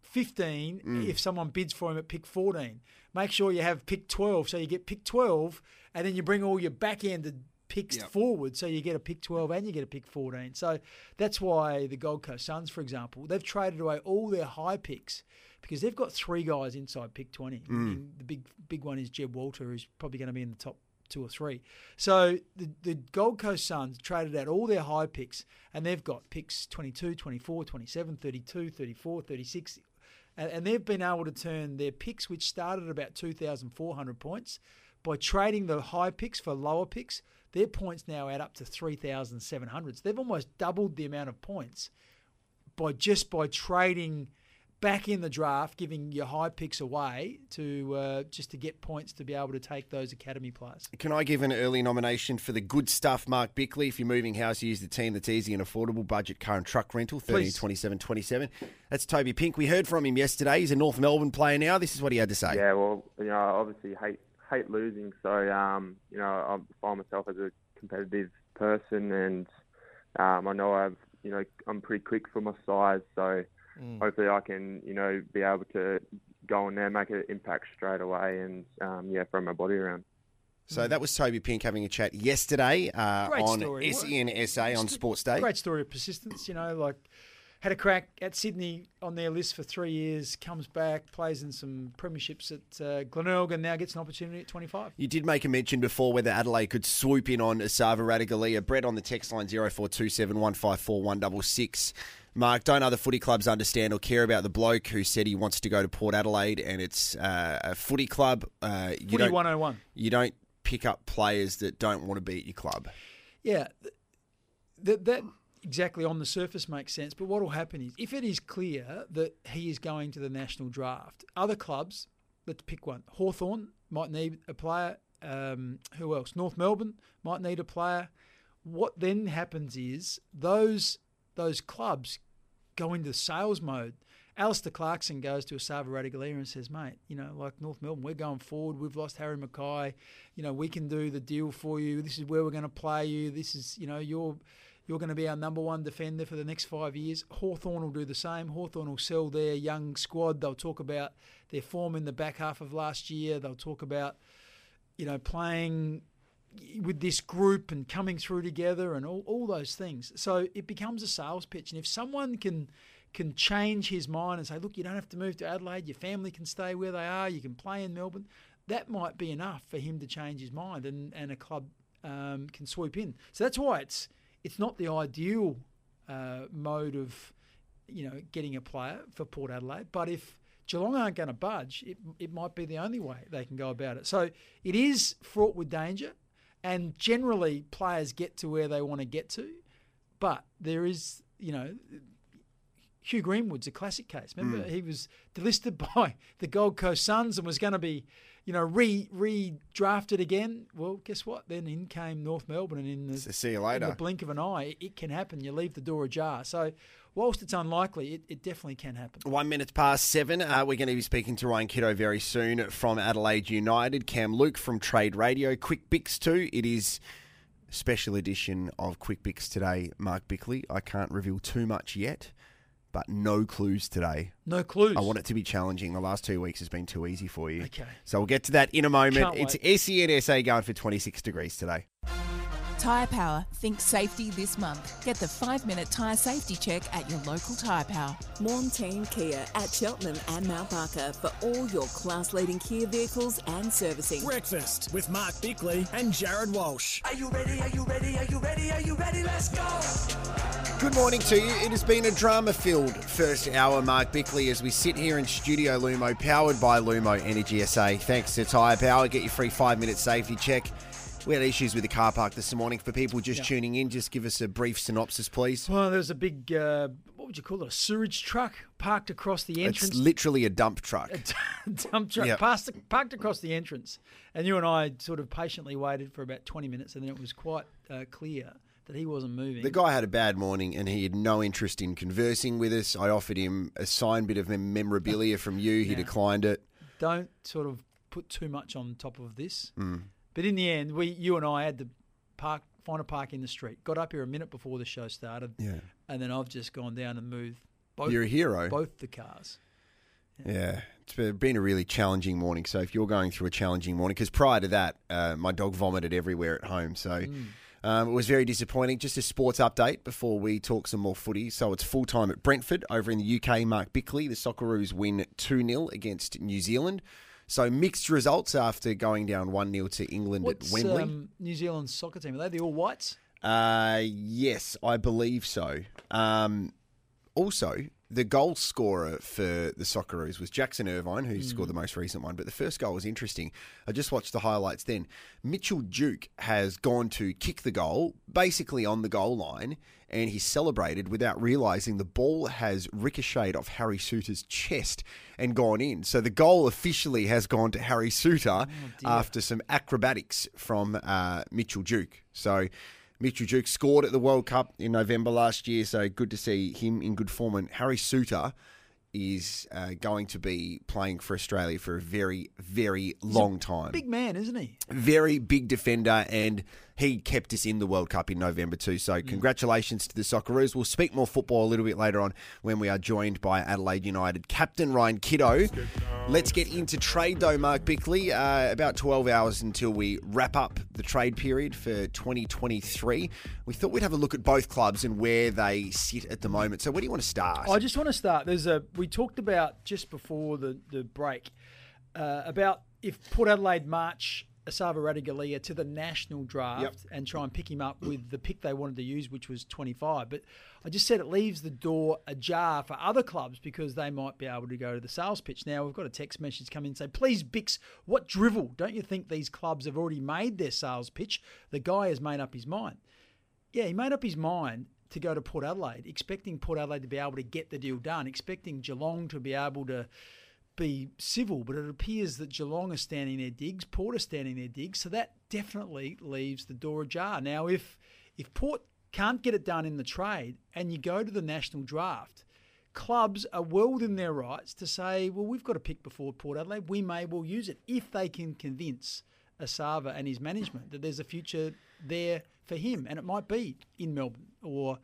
15 mm. if someone bids for him at pick 14. Make sure you have pick 12 so you get pick 12 and then you bring all your back ended picks Yep. forward so you get a pick 12 and you get a pick 14. So that's why the Gold Coast Suns, for example, they've traded away all their high picks because they've got three guys inside pick 20. And mm. The big big one is Jed Walter, who's probably going to be in the top two or three. So the, the Gold Coast Suns traded out all their high picks and they've got picks 22, 24, 27, 32, 34, 36. And, and they've been able to turn their picks, which started at about 2,400 points, by trading the high picks for lower picks. their points now add up to 3,700. So they've almost doubled the amount of points by just by trading back in the draft, giving your high picks away to uh, just to get points to be able to take those academy players. Can I give an early nomination for the good stuff, Mark Bickley? If you're moving house, use the team that's easy and affordable. Budget car and truck rental, 30 27 27. That's Toby Pink. We heard from him yesterday. He's a North Melbourne player now. This is what he had to say. Yeah, well, you know, obviously hate hate losing. So, um, you know, I find myself as a competitive person, and um, I know I've, you know, I'm pretty quick for my size. So, mm. hopefully, I can, you know, be able to go in there, make an impact straight away, and um, yeah, throw my body around. So that was Toby Pink having a chat yesterday uh, on SENSA on Sports Day. Great story of persistence, you know, like had a crack at Sydney on their list for three years, comes back, plays in some premierships at uh, Glenelg, and now gets an opportunity at 25. You did make a mention before whether Adelaide could swoop in on Esava Ratugolea. Brett on the text line 0427 154 166. Mark, don't other footy clubs understand or care about the bloke who said he wants to go to Port Adelaide and it's uh, a footy club? Uh, you footy 101. You don't pick up players that don't want to be at your club. Yeah. That, that exactly on the surface makes sense. But what will happen is if it is clear that he is going to the national draft, other clubs, let's pick one. Hawthorn might need a player. Um, who else? North Melbourne might need a player. What then happens is those those clubs go into sales mode. Alastair Clarkson goes to Esava Ratugolea and says, mate, you know, like North Melbourne, we're going forward. We've lost Harry McKay. You know, we can do the deal for you. This is where we're going to play you. This is, you know, your you're going to be our number one defender for the next five years. Hawthorn will do the same. Hawthorn will sell their young squad. They'll talk about their form in the back half of last year. They'll talk about, you know, playing with this group and coming through together and all, all those things. So it becomes a sales pitch. And if someone can can change his mind and say, look, you don't have to move to Adelaide, your family can stay where they are, you can play in Melbourne, that might be enough for him to change his mind and, and a club um, can swoop in. So that's why it's it's not the ideal uh, mode of you know getting a player for Port Adelaide. But if Geelong aren't going to budge, it, it might be the only way they can go about it. So it is fraught with danger, and generally players get to where they want to get to, but there is you know. Hugh Greenwood's a classic case. Remember, mm. he was delisted by the Gold Coast Suns and was going to be you know, re redrafted again. Well, guess what? Then in came North Melbourne, and in the, see you later. In the blink of an eye, it can happen. You leave the door ajar. So, whilst it's unlikely, it, it definitely can happen. One minute past seven. Uh, we're going to be speaking to Ryan Kitto very soon from Adelaide United. Cam Luke from Trade Radio. Quick Bix too. It is special edition of Quick Bix today. Mark Bickley. I can't reveal too much yet but no clues today. No clues. I want it to be challenging. The last two weeks has been too easy for you. Okay. So we'll get to that in a moment. Can't it's SENSA going for 26 degrees today. Tyre Power, think safety this month. Get the five minute tyre safety check at your local Tyre Power. Montane Kia at Cheltenham and Mount Barker for all your class leading Kia vehicles and servicing. Breakfast with Mark Bickley and Jared Walsh. Are you ready? Are you ready? Are you ready? Are you ready? Let's go! Good morning to you. It has been a drama filled first hour, Mark Bickley, as we sit here in Studio Lumo, powered by Lumo Energy SA. Thanks to Tyre Power. Get your free five minute safety check. We had issues with the car park this morning. For people just yeah. tuning in, just give us a brief synopsis, please. Well, there was a big, uh, what would you call it, a sewage truck parked across the entrance. It's literally a dump truck. A dump truck yep. passed, parked across the entrance. And you and I sort of patiently waited for about 20 minutes, and then it was quite uh, clear that he wasn't moving. The guy had a bad morning and he had no interest in conversing with us. I offered him a signed bit of memorabilia from you. He yeah. declined it. Don't sort of put too much on top of this. Mm. But in the end, we, you and I had to park, find a park in the street. Got up here a minute before the show started. Yeah. And then I've just gone down and moved. Both, You're a hero. Both the cars. Yeah. yeah. It's been a really challenging morning. So if you're going through a challenging morning, because prior to that, uh, my dog vomited everywhere at home. So. Mm. Um, it was very disappointing. Just a sports update before we talk some more footy. So it's full time at Brentford over in the UK. Mark Bickley, the Socceroos win 2 0 against New Zealand. So mixed results after going down 1 0 to England What's, at Wembley. Um, New Zealand's soccer team, are they the All Whites? Uh, yes, I believe so. Um, also, the goal scorer for the Socceroos was Jackson Irvine, who mm. scored the most recent one. But the first goal was interesting. I just watched the highlights then. Mitchell Duke has gone to kick the goal, basically on the goal line, and he celebrated without realizing the ball has ricocheted off Harry Souttar's chest and gone in. So the goal officially has gone to Harry Souttar oh, after some acrobatics from uh, Mitchell Duke. So Mitchell Duke scored at the World Cup in November last year, so good to see him in good form. And Harry Souttar is uh, going to be playing for Australia for a very, very long time. Big man, isn't he? Very big defender, and he kept us in the World Cup in November too. So mm. congratulations to the Socceroos. We'll speak more football a little bit later on when we are joined by Adelaide United captain Ryan Kitto. Let's get into trade though, Mark Bickley. Uh, about 12 hours until we wrap up the trade period for 2023. We thought we'd have a look at both clubs and where they sit at the moment. So where do you want to start? I just want to start. There's a we talked about just before the the break uh, about if Port Adelaide march Esava Ratugolea to the national draft yep. and try and pick him up with the pick they wanted to use, which was 25. But I just said it leaves the door ajar for other clubs because they might be able to go to the sales pitch. Now, we've got a text message come in say, please, Bix, what drivel? Don't you think these clubs have already made their sales pitch? The guy has made up his mind. Yeah, he made up his mind to go to Port Adelaide, expecting Port Adelaide to be able to get the deal done, expecting Geelong to be able to be civil, but it appears that Geelong are standing their digs, Port are standing their digs, so that definitely leaves the door ajar. Now, if if Port can't get it done in the trade and you go to the national draft, clubs are well within their rights to say, well, we've got a pick before Port Adelaide, we may well use it if they can convince Esava and his management that there's a future there for him, and it might be in Melbourne or.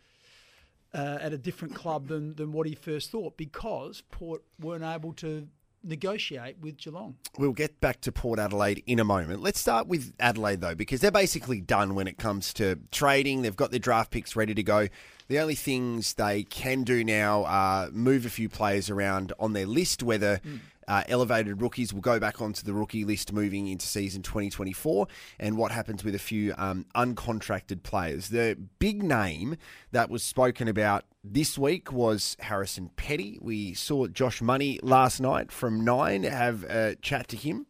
Uh, at a different club than, than what he first thought because Port weren't able to negotiate with Geelong. We'll get back to Port Adelaide in a moment. Let's start with Adelaide, though, because they're basically done when it comes to trading. They've got their draft picks ready to go. The only things they can do now are move a few players around on their list, whether mm. Uh, elevated rookies will go back onto the rookie list moving into season 2024, and what happens with a few um, uncontracted players. The big name that was spoken about this week was Harrison Petty. We saw Josh Money last night from Nine have a chat to him.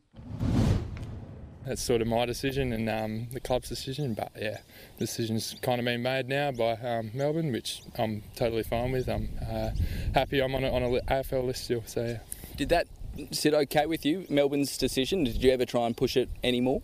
That's sort of my decision and um, the club's decision, but yeah, the decision's kind of been made now by um, Melbourne, which I'm totally fine with. I'm uh, happy I'm on a, on a AFL list still. So yeah. Did that sit okay with you, Melbourne's decision? Did you ever try and push it anymore?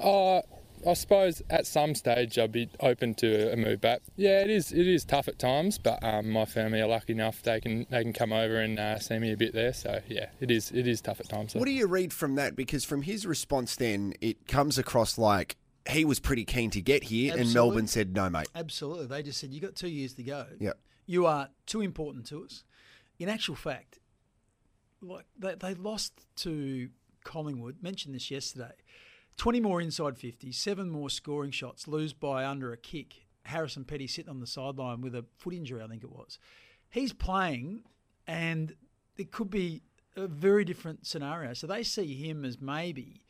Uh, I suppose at some stage I'd be open to a move back. Yeah, it is. It is tough at times, but um, my family are lucky enough they can they can come over and uh, see me a bit there. So yeah, it is. It is tough at times. So. What do you read from that? Because from his response, then it comes across like he was pretty keen to get here, Absolutely. and Melbourne said no, mate. Absolutely, they just said you got two years to go. Yep. You are too important to us. In actual fact, like they, they lost to Collingwood. Mentioned this yesterday. 20 more inside 50, seven more scoring shots, lose by under a kick. Harrison Petty sitting on the sideline with a foot injury, I think it was. He's playing, and it could be a very different scenario. So they see him as maybe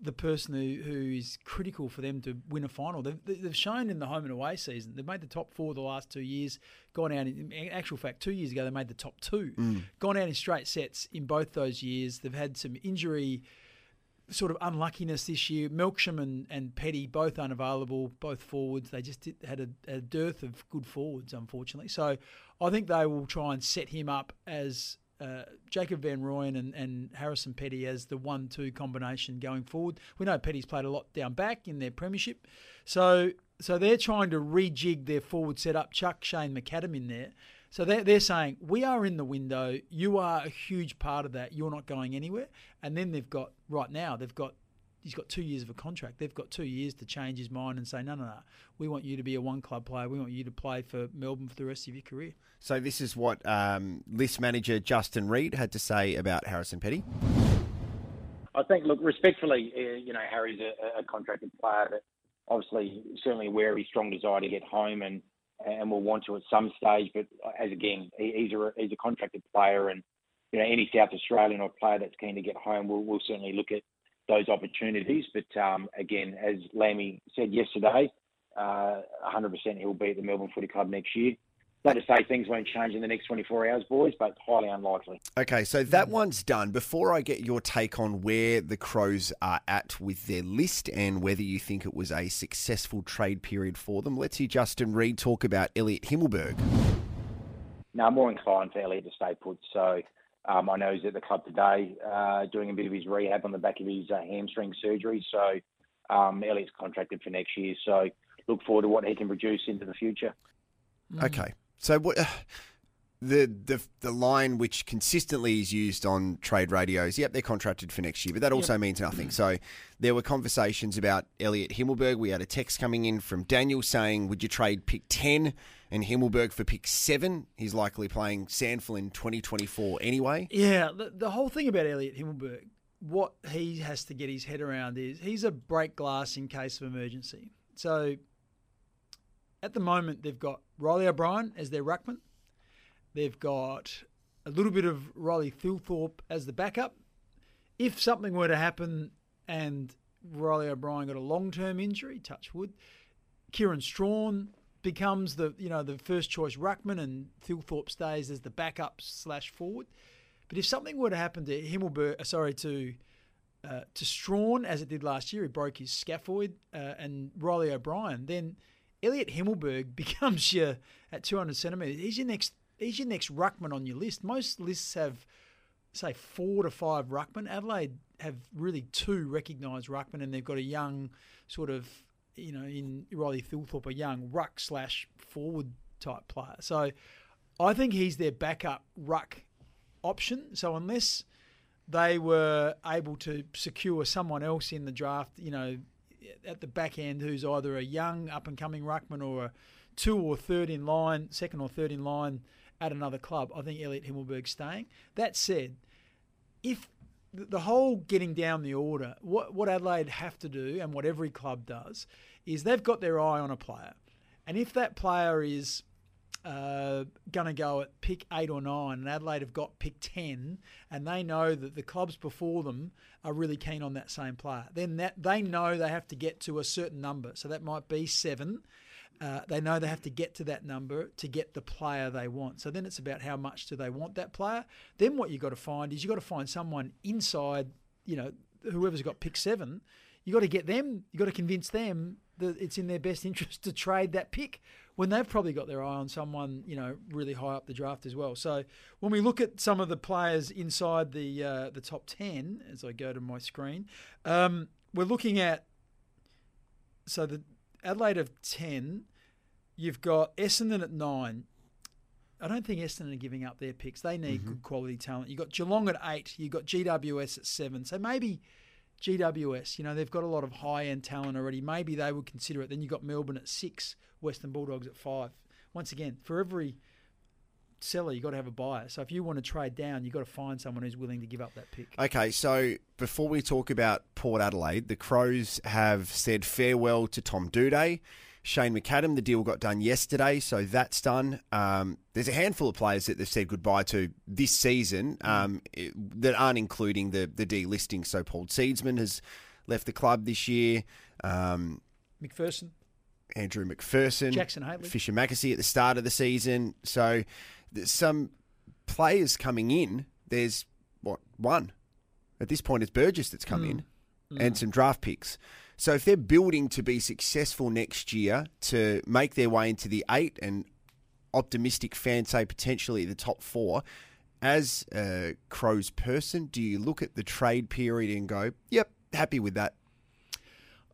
the person who, who is critical for them to win a final. They've, they've shown in the home and away season, they've made the top four the last two years, gone out in, in actual fact, two years ago, they made the top two, mm. gone out in straight sets in both those years. They've had some injury sort of unluckiness this year. Melksham and, and Petty both unavailable, both forwards. They just did, had a, a, dearth of good forwards, unfortunately. So I think they will try and set him up as uh, Jacob Van Rooyen and, and Harrison Petty as the one-two combination going forward. We know Petty's played a lot down back in their premiership, so so they're trying to rejig their forward setup. Chuck Shane McAdam in there. So they're, they're saying, we are in the window. You are a huge part of that. You're not going anywhere. And then they've got, right now, they've got he's got two years of a contract. They've got two years to change his mind and say, no, no, no, we want you to be a one club player. We want you to play for Melbourne for the rest of your career. So this is what um, list manager Justin Reid had to say about Harrison Petty. I think, look, respectfully, uh, you know, Harry's a, a contracted player that obviously certainly aware of his strong desire to get home and and will want to at some stage. But as again, he's a he's a contracted player, and you know any South Australian or player that's keen to get home will will certainly look at those opportunities. But um, again, as Lammy said yesterday, uh, 100% he'll be at the Melbourne Footy Club next year. not to say things won't change in the next 24 hours, boys, but highly unlikely. Okay, so that one's done. Before I get your take on where the Crows are at with their list and whether you think it was a successful trade period for them, let's hear Justin Reid talk about Elliot Himmelberg. No, I'm more inclined for Elliot to stay put. So um, I know he's at the club today uh, doing a bit of his rehab on the back of his uh, hamstring surgery. So um, Elliot's contracted for next year. So look forward to what he can produce into the future. Okay. So what the the the line which consistently is used on trade radios, yep, they're contracted for next year, but that also yep. means nothing. So there were conversations about Elliot Himmelberg. We had a text coming in from Daniel saying, "Would you trade pick ten and Himmelberg for pick seven? He's likely playing SANFL in 2024 anyway." Yeah, the, the whole thing about Elliot Himmelberg, what he has to get his head around is he's a break glass in case of emergency. So at the moment, they've got Riley O'Brien as their ruckman. They've got a little bit of Riley Thilthorpe as the backup. If something were to happen and Riley O'Brien got a long-term injury, touch wood, Kieran Strachan becomes the you know the first choice ruckman and Thilthorpe stays as the backup slash forward. But if something were to happen to Himmelberg, uh, sorry to uh, to Strachan as it did last year, he broke his scaphoid, uh, and Riley O'Brien, then Elliot Himmelberg becomes your at 200 centimetres. He's your next. He's your next ruckman on your list. Most lists have, say, four to five ruckman. Adelaide have really two recognised ruckman, and they've got a young sort of, you know, in Riley Thilthorpe, a young ruck slash forward type player. So, I think he's their backup ruck option. So unless they were able to secure someone else in the draft, you know, at the back end who's either a young up and coming ruckman or a two or third in line, second or third in line at another club. I think Elliot Himmelberg's staying. That said, if the whole getting down the order, what what Adelaide have to do and what every club does is they've got their eye on a player, and if that player is uh, going to go at pick eight or nine, and Adelaide have got pick 10, and they know that the clubs before them are really keen on that same player. Then that they know they have to get to a certain number. So that might be seven. Uh, they know they have to get to that number to get the player they want. So then it's about how much do they want that player. Then what you've got to find is you've got to find someone inside, you know, whoever's got pick seven. You've got to get them, you've got to convince them that it's in their best interest to trade that pick when they've probably got their eye on someone, you know, really high up the draft as well. So when we look at some of the players inside the uh, the top ten, as I go to my screen, um, we're looking at so the Adelaide of ten, you've got Essendon at nine. I don't think Essendon are giving up their picks. They need mm-hmm. good quality talent. You've got Geelong at eight. You've got GWS at seven. So maybe GWS, you know, they've got a lot of high end talent already. Maybe they would consider it. Then you've got Melbourne at six, Western Bulldogs at five. Once again, for every seller, you've got to have a buyer. So if you want to trade down, you've got to find someone who's willing to give up that pick. Okay, so before we talk about Port Adelaide, the Crows have said farewell to Tom Doedee. Shane McAdam, the deal got done yesterday, so that's done. Um, there's a handful of players that they've said goodbye to this season mm. um, that aren't including the the delisting. So Paul Seedsman has left the club this year. Um, McPherson. Andrew McPherson. Jackson Hately. Fischer McAsey at the start of the season. So some players coming in. There's, what, one? At this point, it's Burgess that's come mm. in mm. and some draft picks. So if they're building to be successful next year to make their way into the eight and optimistic fans say potentially the top four, as a Crows person, do you look at the trade period and go, "Yep, happy with that"?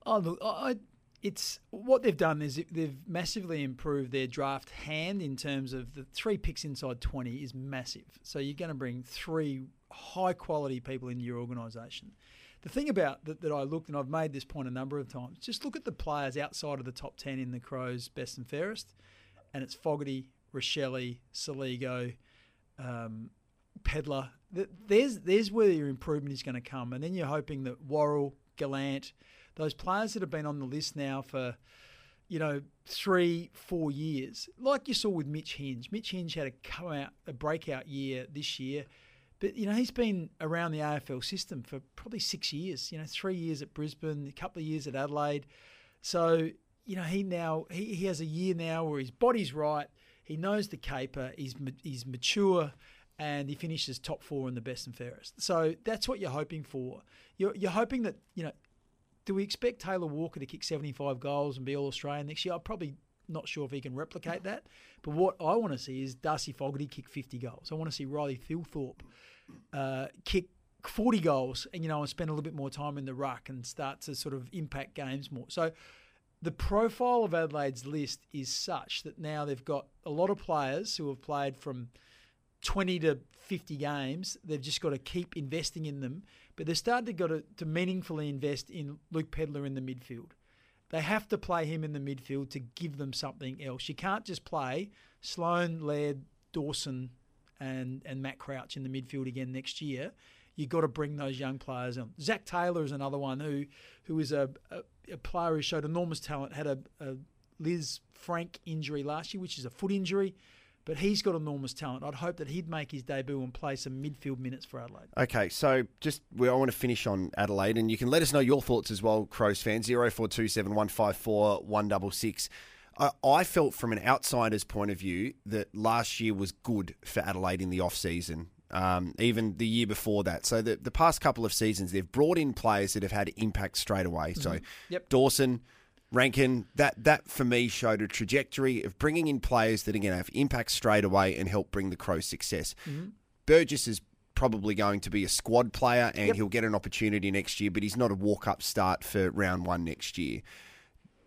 Oh, look, I, it's what they've done is they've massively improved their draft hand in terms of the three picks inside twenty is massive. So you're going to bring three high quality people into your organisation. The thing about that, that I looked, and I've made this point a number of times, just look at the players outside of the top 10 in the Crows' best and fairest, and it's Fogarty, Rachele, Soligo, um, Pedlar. There's, there's where your improvement is going to come. And then you're hoping that Worrell, Gallant, those players that have been on the list now for, you know, three, four years, like you saw with Mitch Hinge. Mitch Hinge had a come out, a breakout year this year but you know, he's been around the AFL system for probably six years. You know, three years at Brisbane, a couple of years at Adelaide. So you know, he now he, he has a year now where his body's right. He knows the caper. He's he's mature, and he finishes top four in the best and fairest. So that's what you're hoping for. You're you're hoping that you know. Do we expect Taylor Walker to kick 75 goals and be All Australian next year? I'm probably not sure if he can replicate that. But what I want to see is Darcy Fogarty kick 50 goals. I want to see Riley Thilthorpe uh, kick 40 goals and, you know, and spend a little bit more time in the ruck and start to sort of impact games more. So the profile of Adelaide's list is such that now they've got a lot of players who have played from 20 to 50 games. They've just got to keep investing in them. But they've started to, got to, to meaningfully invest in Luke Pedlar in the midfield. They have to play him in the midfield to give them something else. You can't just play Sloan, Laird, Dawson, and and Matt Crouch in the midfield again next year. You've got to bring those young players on. Zach Taylor is another one who who is a, a, a player who showed enormous talent. Had a, a Frank injury last year, which is a foot injury but he's got enormous talent. I'd hope that he'd make his debut and play some midfield minutes for Adelaide. Okay, so just we I want to finish on Adelaide, and you can let us know your thoughts as well, Crows fans. Zero four two seven one five four one double six. I felt from an outsider's point of view that last year was good for Adelaide in the off season. Um, even the year before that. So the, the past couple of seasons, they've brought in players that have had impact straight away. Mm-hmm. So yep. Dawson, Rankine, that that for me showed a trajectory of bringing in players that are going to have impact straight away and help bring the Crows success. Mm-hmm. Burgess is probably going to be a squad player and Yep. he'll get an opportunity next year, but he's not a walk up start for round one next year.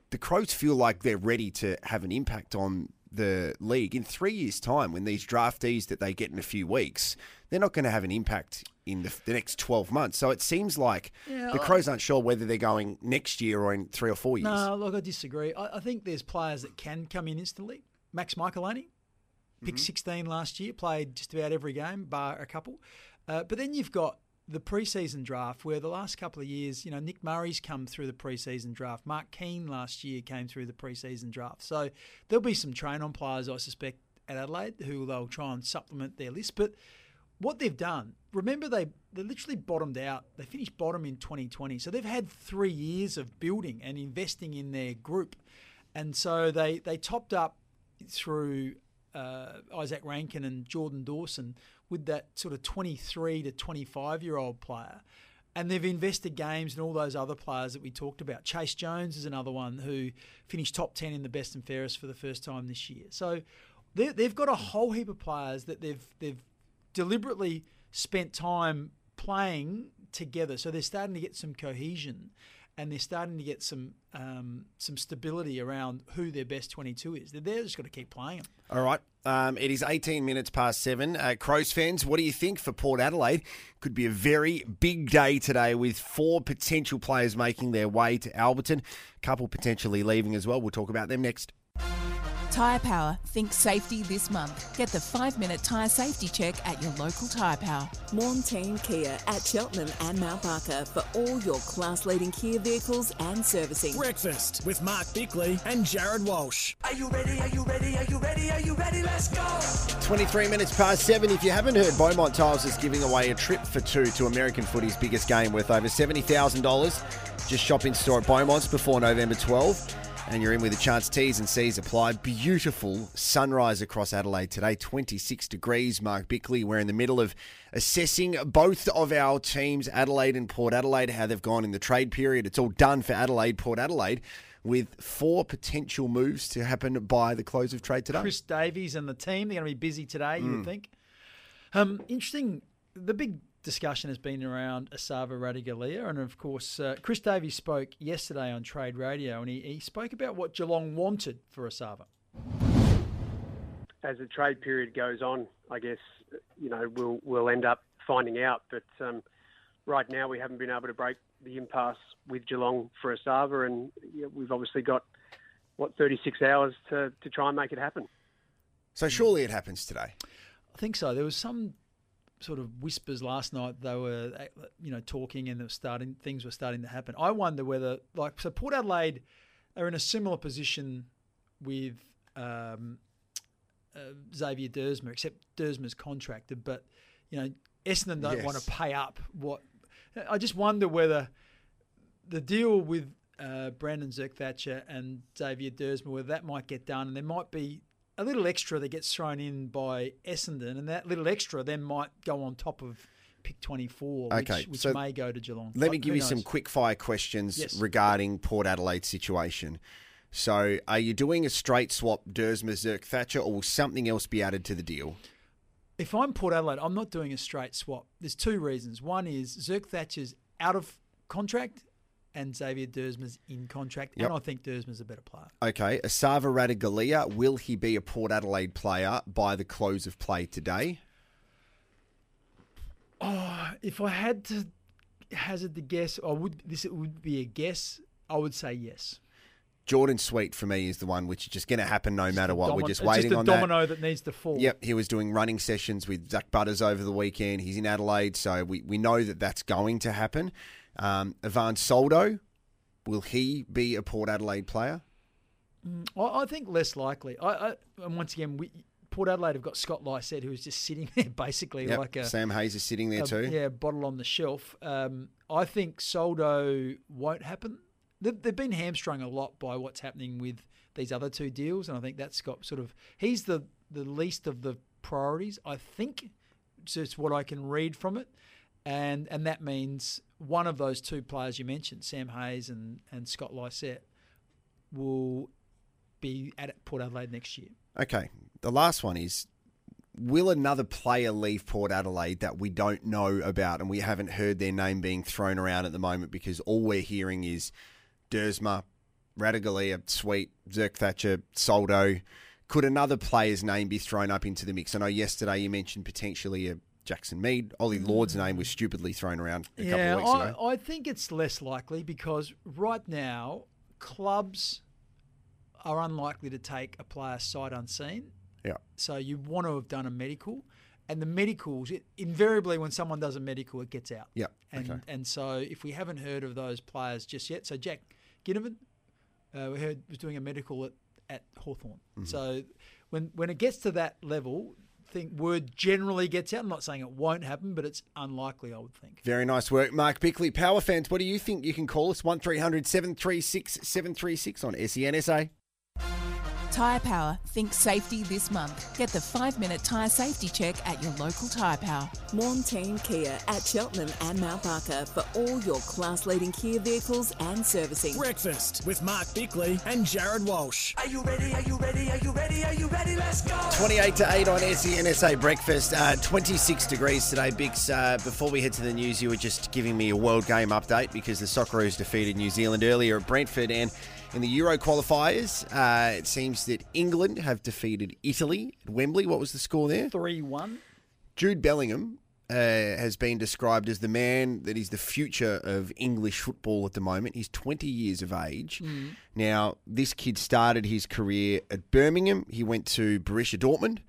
The Crows feel like they're ready to have an impact on the league in three years' time when these draftees that they get in a few weeks, they're not going to have an impact in the, the next 12 months. So it seems like Yeah, the Crows aren't sure whether they're going next year or in three or four years. No, look, I disagree. I, I think there's players that can come in instantly. Max Michalanney, picked 16 last year, played just about every game, bar a couple. Uh, but then you've got the preseason draft, where the last couple of years, you know, Nick Murray's come through the preseason draft. Mark Keane last year came through the preseason draft. So there'll be some train on players, I suspect, at Adelaide who they'll try and supplement their list. But what they've done, remember they they literally bottomed out. They finished bottom in 2020, so they've had three years of building and investing in their group, and so they they topped up through uh, Izak Rankine and Jordan Dawson with that sort of 23 to 25 year old player. And they've invested games and all those other players that we talked about. Chayce Jones is another one who finished top 10 in the best and fairest for the first time this year. So they've got a whole heap of players that they've they've deliberately spent time playing together. So they're starting to get some cohesion, and they're starting to get some um, some stability around who their best 22 is. They're, just got to keep playing them. All right. Um, it is 18 minutes past seven. Uh, Crows fans, what do you think for Port Adelaide? Could be a very big day today with four potential players making their way to Alberton. A couple potentially leaving as well. We'll talk about them next. Tyre Power, think safety this month. Get the five minute tyre safety check at your local Tyre Power. Montane Kia at Cheltenham and Mount Barker for all your class leading Kia vehicles and servicing. Breakfast with Mark Bickley and Jared Walsh. Are you ready? Are you ready? Are you ready? Are you ready? Let's go. 23 minutes past seven. If you haven't heard, Beaumont Tiles is giving away a trip for two to American footy's biggest game worth over $70,000. Just shop in store at Beaumont's before November 12. And you're in with a chance. T's and C's apply. Beautiful sunrise across Adelaide today, 26 degrees. Mark Bickley, we're in the middle of assessing both of our teams, Adelaide and Port Adelaide, how they've gone in the trade period. It's all done for Adelaide, Port Adelaide, with four potential moves to happen by the close of trade today. Chris Davies and the team, they're going to be busy today, you Mm. would think. Um, interesting. The big discussion has been around Esava Ratugolea, and of course, uh, Chris Davies spoke yesterday on Trade Radio, and he, he spoke about what Geelong wanted for Esava. as the trade period goes on, I guess you know we'll we'll end up finding out. But um, right now, we haven't been able to break the impasse with Geelong for Esava, and you know, we've obviously got what 36 hours to to try and make it happen. So surely it happens today. I think so. There was some sort of whispers last night. They were, you know, talking and they were starting things were starting to happen. I wonder whether, like, so Port Adelaide are in a similar position with um, uh, Xavier Duursma, except Duursma's contracted, but you know, Essendon don't Yes. want to pay up what. I just wonder whether the deal with uh, Brandon Zerk Thatcher and Xavier Duursma, whether that might get done, and there might be a little extra that gets thrown in by Essendon, and that little extra then might go on top of pick 24, which, Okay, which so may go to Geelong. Let me give you some quick fire questions Yes. regarding Port Adelaide's situation. So, are you doing a straight swap Duursma Zerk Thatcher, or will something else be added to the deal? If I'm Port Adelaide, I'm not doing a straight swap. There's two reasons. One is Zerk Thatcher's out of contract, and Xavier Duursma's in contract, Yep. and I think Duursma's a better player. Okay, Esava Ratugolea, will he be a Port Adelaide player by the close of play today? Oh, if I had to hazard the guess, I would. This would be a guess. I would say yes. Jordan Sweet for me is the one which is just going to happen no matter what. We're just it's waiting just on domino that. that needs to fall. Yep, he was doing running sessions with Zach Butters over the weekend. He's in Adelaide, so we, we know that that's going to happen. Um, Ivan Soldo, will he be a Port Adelaide player? Mm, I, I think less likely. I, I and once again, we, Port Adelaide have got Scott Lycett, who's just sitting there basically Yep, like a Sam Hayes is sitting there a- too. Yeah, bottle on the shelf. Um, I think Soldo won't happen. They've, been hamstrung a lot by what's happening with these other two deals, and I think that's got sort of he's the the least of the priorities. I think just what I can read from it, and and that means one of those two players you mentioned, Sam Hayes and and Scott Lycett, will be at Port Adelaide next year. Okay, the last one is will another player leave Port Adelaide that we don't know about and we haven't heard their name being thrown around at the moment because all we're hearing is Duursma, Ratugolea, Sweet, Zerk Thatcher, Soldo. Could another player's name be thrown up into the mix? I know yesterday you mentioned potentially a Jackson Mead. Ollie mm. Lord's name was stupidly thrown around a couple yeah, of weeks I, ago. I think it's less likely because right now clubs are unlikely to take a player sight unseen. Yeah. So you want to have done a medical, and the medicals it, invariably when someone does a medical, it gets out. Yeah, And okay. and so if we haven't heard of those players just yet, so Jack Ginnivan, uh, we heard was doing a medical at at Hawthorn. Mhm. So when when it gets to that level. Think word generally gets out. I'm not saying it won't happen, but it's unlikely. I would think. Very nice work, Mark Bickley. Power fans, what do you think? You can call us 1300 736 736 on SENSA. Tyre Power, think safety this month. Get the five minute tyre safety check at your local Tyre Power. Morn Team Kia at Cheltenham and Mount Barker for all your class leading Kia vehicles and servicing. Breakfast with Mark Bickley and Jared Walsh. Are you ready? Are you ready? Are you ready? Are you ready? Let's go. 28 to 8 on SENSA breakfast. Uh, 26 degrees today, Bix. Uh, before we head to the news, you were just giving me a world game update because the Socceroos defeated New Zealand earlier at Brentford. And in the Euro qualifiers, uh, it seems that England have defeated Italy at Wembley. What was the score there? 3 1. Jude Bellingham uh, has been described as the man that is the future of English football at the moment. He's 20 years of age. Mm. Now, this kid started his career at Birmingham. He went to Borussia Dortmund.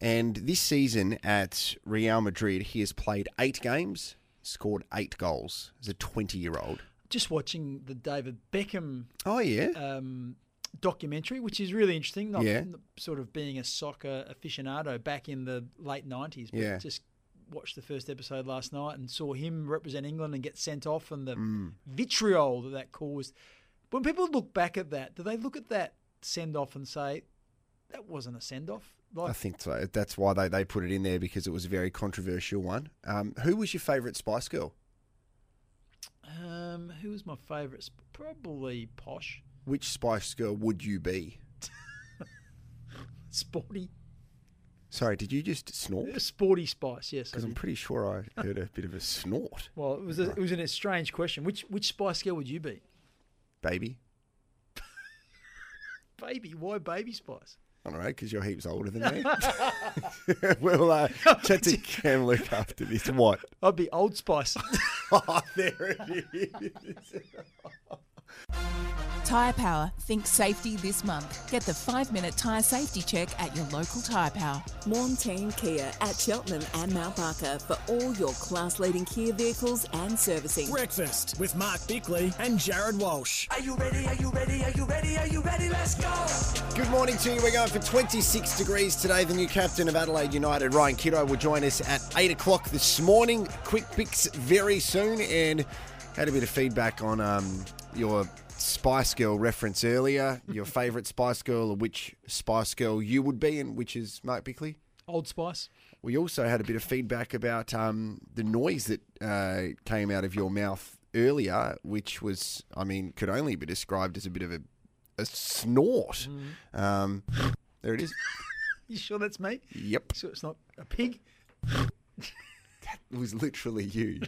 And this season at Real Madrid, he has played eight games, scored eight goals as a 20 year old. Just watching the David Beckham. Oh, yeah. Um, documentary, which is really interesting. Not Yeah. sort of being a soccer aficionado back in the late nineties. But Yeah. Just watched the first episode last night and saw him represent England and get sent off and the Mm. vitriol that that caused. When people look back at that, do they look at that send off and say that wasn't a send off? I think so. That's why they, they put it in there because it was a very controversial one. Um, who was your favourite Spice Girl? Um, who was my favourite? Probably Posh. Which Spice Girl would you be? Sporty. Sorry, did you just snort? Sporty Spice, yes. Because I'm pretty sure I heard a bit of a snort, Well, it was a, it was an strange question. Which which Spice Girl would you be? baby. Baby, why Baby Spice? I don't because you're heaps older than me. we'll uh, chat to Cam Luke after this. What? I'd be Old Spice. oh, there it is. Tyre Power, think safety this month. Get the five minute tyre safety check at your local Tyre Power. Morn Team Kia at Cheltenham and Mount Barker for all your class leading Kia vehicles and servicing. Breakfast with Mark Bickley and Jared Walsh. Are you ready? Are you ready? Are you ready? Are you ready? Let's go. Good morning to you. We're going for 26 degrees today. The new captain of Adelaide United, Ryan Kitto, will join us at 8 o'clock this morning. Quick picks very soon and had a bit of feedback on um, your Spice Girl reference earlier. Your favourite Spice Girl, or which Spice Girl you would be, and which is Mark Bickley? Old Spice. We also had a bit of feedback about um, the noise that uh, came out of your mouth earlier, which was, I mean, could only be described as a bit of a, a snort. Mm. Um, there it is. You sure that's me? Yep. So it's not a pig? that was literally you.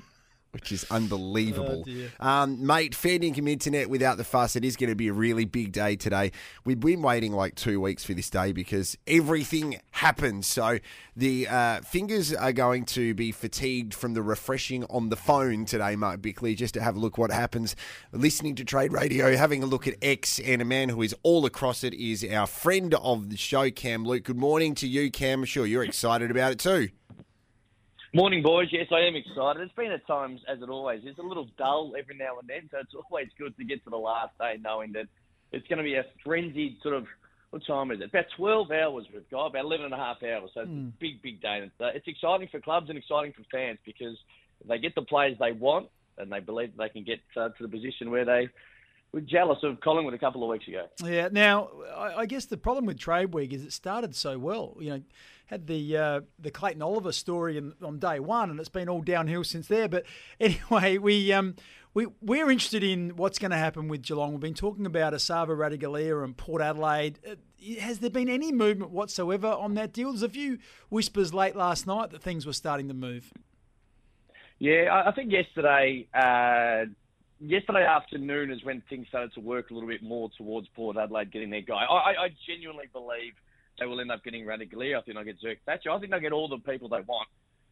Which is unbelievable. Oh, um, mate, fair dinkum internet without the fuss. It is going to be a really big day today. We've been waiting like two weeks for this day because everything happens. So the uh, fingers are going to be fatigued from the refreshing on the phone today, Mark Bickley, just to have a look what happens. Listening to Trade Radio, having a look at X, and a man who is all across it is our friend of the show, Cam Luke. Good morning to you, Cam. I'm sure you're excited about it too. Morning, boys. Yes, I am excited. It's been at times, as it always is, a little dull every now and then. So it's always good to get to the last day knowing that it's going to be a frenzied sort of. What time is it? About 12 hours we've got, about 11 and a half hours. So it's Hmm. a big, big day. It's, uh, exciting for clubs and exciting for fans because they get the players they want and they believe they can get uh, to the position where they were jealous of Collingwood a couple of weeks ago. Yeah. Now, I, I guess the problem with Trade Week is it started so well. You know, had the uh, the Clayton Oliver story in, on day one, and it's been all downhill since there. But anyway, we um we we're interested in what's going to happen with Geelong. We've been talking about Esava Ratugolea and Port Adelaide. Uh, Has there been any movement whatsoever on that deal? There's a few whispers late last night that things were starting to move. Yeah, I think yesterday, uh, yesterday afternoon is when things started to work a little bit more towards Port Adelaide getting their guy. I- I genuinely believe they will end up getting Ratugolea. I think they'll get Zerk Thatcher. I think they'll get all the people they want,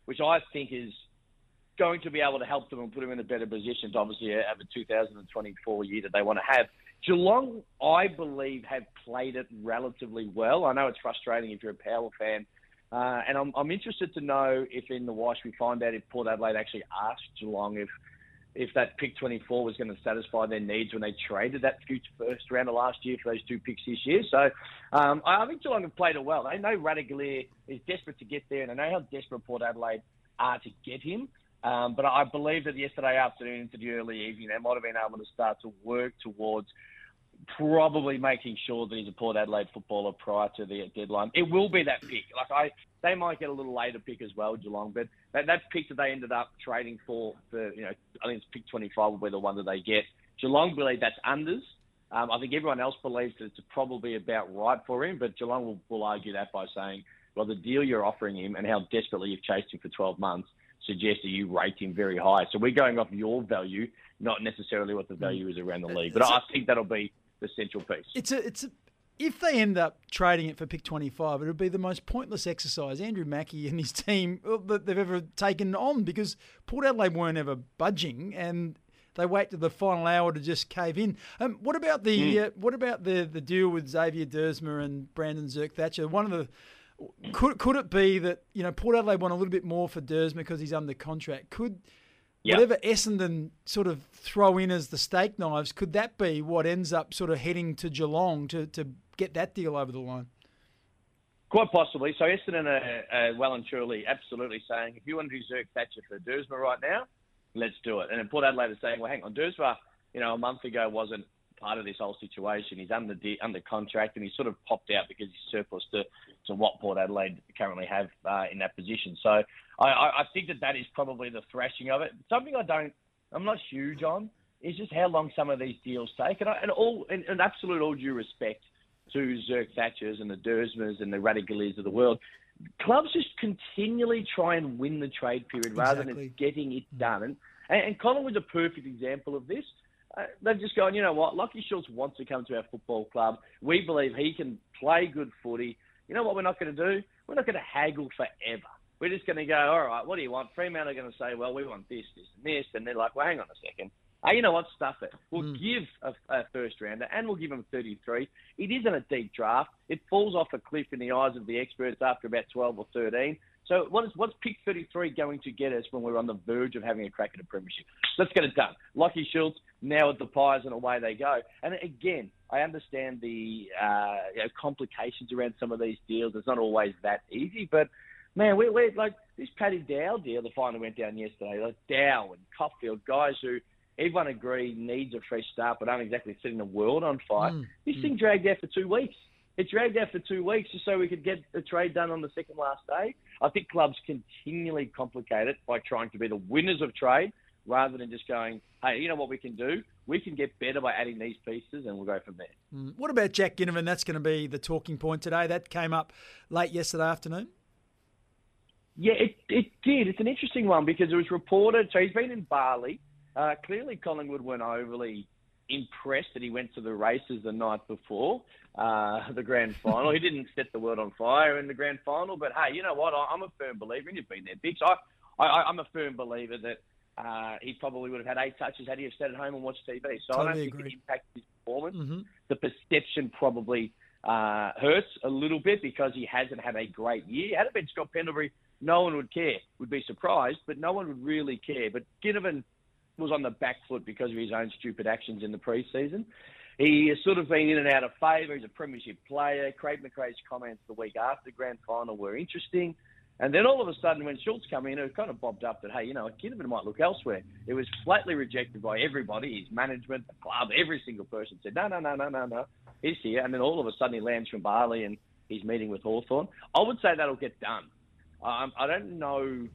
which I think is going to be able to help them and put them in a better position to obviously have a 2024 year that they want to have. Geelong, I believe, have played it relatively well. I know it's frustrating if you're a Power fan. Uh, and I'm, I'm interested to know if in the wash we find out if Port Adelaide actually asked Geelong if if that pick 24 was going to satisfy their needs when they traded that future first rounder last year for those two picks this year. So um, I think Geelong have played it well. They know Ratugolea is desperate to get there, and I know how desperate Port Adelaide are to get him. Um, but I believe that yesterday afternoon into the early evening, they might have been able to start to work towards probably making sure that he's a Port Adelaide footballer prior to the deadline. It will be that pick. Like I, they might get a little later pick as well, Geelong, but that, that pick that they ended up trading for, for you know, I think it's pick 25 will be the one that they get. Geelong believe that's unders. Um, I think everyone else believes that it's probably about right for him, but Geelong will, will argue that by saying, well, the deal you're offering him and how desperately you've chased him for 12 months suggests that you rate him very high. So we're going off your value, not necessarily what the value is around the league. But I think that'll be the central piece. It's a it's a if they end up trading it for pick 25, it would be the most pointless exercise Andrew Mackie and his team uh, that they've ever taken on because Port Adelaide weren't ever budging and they wait to the final hour to just cave in. Um, what about the Hmm. uh, what about the the deal with Xavier Duursma and Brandon Zerk Thatcher? One of the could could it be that you know Port Adelaide want a little bit more for Duursma because he's under contract? Could Yep. whatever Essendon sort of throw in as the steak knives, could that be what ends up sort of heading to Geelong to, to get that deal over the line? Quite possibly. So Essendon are, are well and truly absolutely saying, if you want to do Zerk Thatcher for Duursma right now, let's do it. And then Port Adelaide are saying, well, hang on, Duursma, you know, a month ago wasn't part of this whole situation. He's under de- under contract and he sort of popped out because he's surplus to, to what Port Adelaide currently have uh, in that position. So I, I, I think that that is probably the thrashing of it. Something I don't, I'm not huge on is just how long some of these deals take. And, I, and all, in, in absolute all due respect to Zerk Thatchers and the Duursmas and the Ratugoleas of the world, clubs just continually try and win the trade period rather Exactly. than getting it done. And, and, and Collingwood's a perfect example of this. Uh, they've just gone, you know what, Lachie Schultz wants to come to our football club. We believe he can play good footy. You know what we're not going to do? We're not going to haggle forever. We're just going to go, all right, what do you want? Fremantle are going to say, well, we want this, this, and this. And they're like, well, hang on a second. Hey, you know what? Stuff it. We'll give a, a first rounder and we'll give them 33. It isn't a deep draft. It falls off a cliff in the eyes of the experts after about 12 or 13. So what is what's pick 33 going to get us when we're on the verge of having a crack at a premiership? Let's get it done. Lachie Schultz now at the Pies and away they go. And again, I understand the uh, you know, complications around some of these deals. It's not always that easy, but man, we're, we're like this Paddy Dow deal that finally went down yesterday. Like Dow and Coffield, guys who everyone agree needs a fresh start, but aren't exactly setting the world on fire. Mm, This mm. thing dragged out for two weeks. It dragged out for two weeks just so we could get the trade done on the second last day. I think clubs continually complicate it by trying to be the winners of trade rather than just going, hey, you know what we can do? We can get better by adding these pieces and we'll go from there. Mm. What about Jack Ginnivan? That's going to be the talking point today. That came up late yesterday afternoon. Yeah, it, it did. It's an interesting one because it was reported. So he's been in Bali. Uh, clearly, Collingwood weren't overly impressed that he went to the races the night before uh, the grand final. he didn't set the world on fire in the grand final, but hey, you know what? I, I'm a firm believer, and you've been there, Bix. I, I, I'm a firm believer that uh, he probably would have had eight touches had he have stayed at home and watched TV. So I don't think agree. it impacted his performance. Mhm. The perception probably uh, hurts a little bit because he hasn't had a great year. Had it been Scott Pendlebury, no one would care. Would be surprised, but no one would really care. But Ginnivan was on the back foot because of his own stupid actions in the preseason. He has sort of been in and out of favour. He's a premiership player. Craig McRae's comments the week after grand final were interesting. And then all of a sudden, when Schultz came in, it kind of bobbed up that, hey, you know, Ginnivan might look elsewhere. It was flatly rejected by everybody, his management, the club, every single person said, no, no, no, no, no, no, he's here. And then all of a sudden he lands from Bali and he's meeting with Hawthorn. I would say that'll get done. Um, I don't know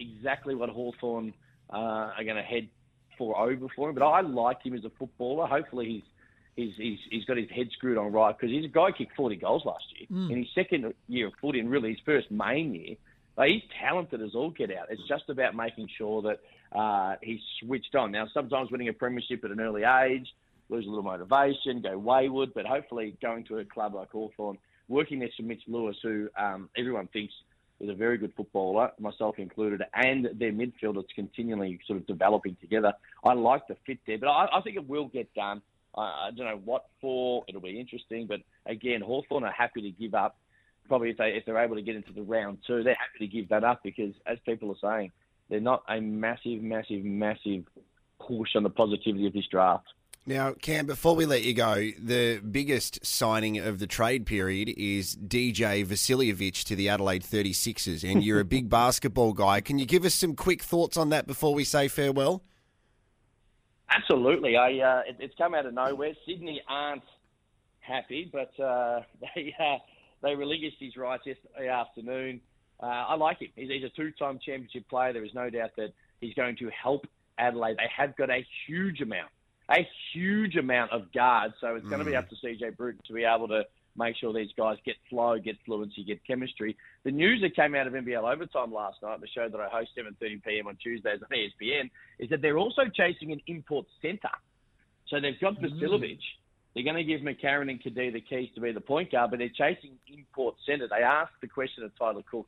exactly what Hawthorn uh, are going to head for over for him, but I like him as a footballer. Hopefully he's he's, he's, he's got his head screwed on right because he's a guy who kicked 40 goals last year. Mm. In his second year of footy and really his first main year, like, he's talented as all get out. It's just about making sure that uh, he's switched on. Now, sometimes winning a premiership at an early age, lose a little motivation, go wayward, but hopefully going to a club like Hawthorn, working next to Mitch Lewis, who um, everyone thinks is a very good footballer, myself included, and their midfield that's continually sort of developing together. I like the fit there, but I, I think it will get done. I, I don't know what for. It'll be interesting, but again, Hawthorn are happy to give up. Probably if they if they're able to get into the round two, they're happy to give that up because, as people are saying, they're not a massive, massive, massive push on the positivity of this draft. Now, Cam, before we let you go, the biggest signing of the trade period is DJ Vasiljevic to the Adelaide 36ers, and you're a big basketball guy. Can you give us some quick thoughts on that before we say farewell? Absolutely. I uh, it, it's come out of nowhere. Sydney aren't happy, but uh, they uh, they relinquished his rights yesterday afternoon. Uh, I like him. He's, he's a two-time championship player. There is no doubt that he's going to help Adelaide. They have got a huge amount, a huge amount of guards. So it's going to be Mm. up to CJ Bruton to be able to make sure these guys get flow, get fluency, get chemistry. The news that came out of NBL Overtime last night, the show that I host 7:30 p.m. on Tuesdays on ESPN, is that they're also chasing an import centre. So they've got Vasiljevic. They're going to give McCarron and Cadee the keys to be the point guard, but they're chasing import centre. They asked the question of Tyler Cook,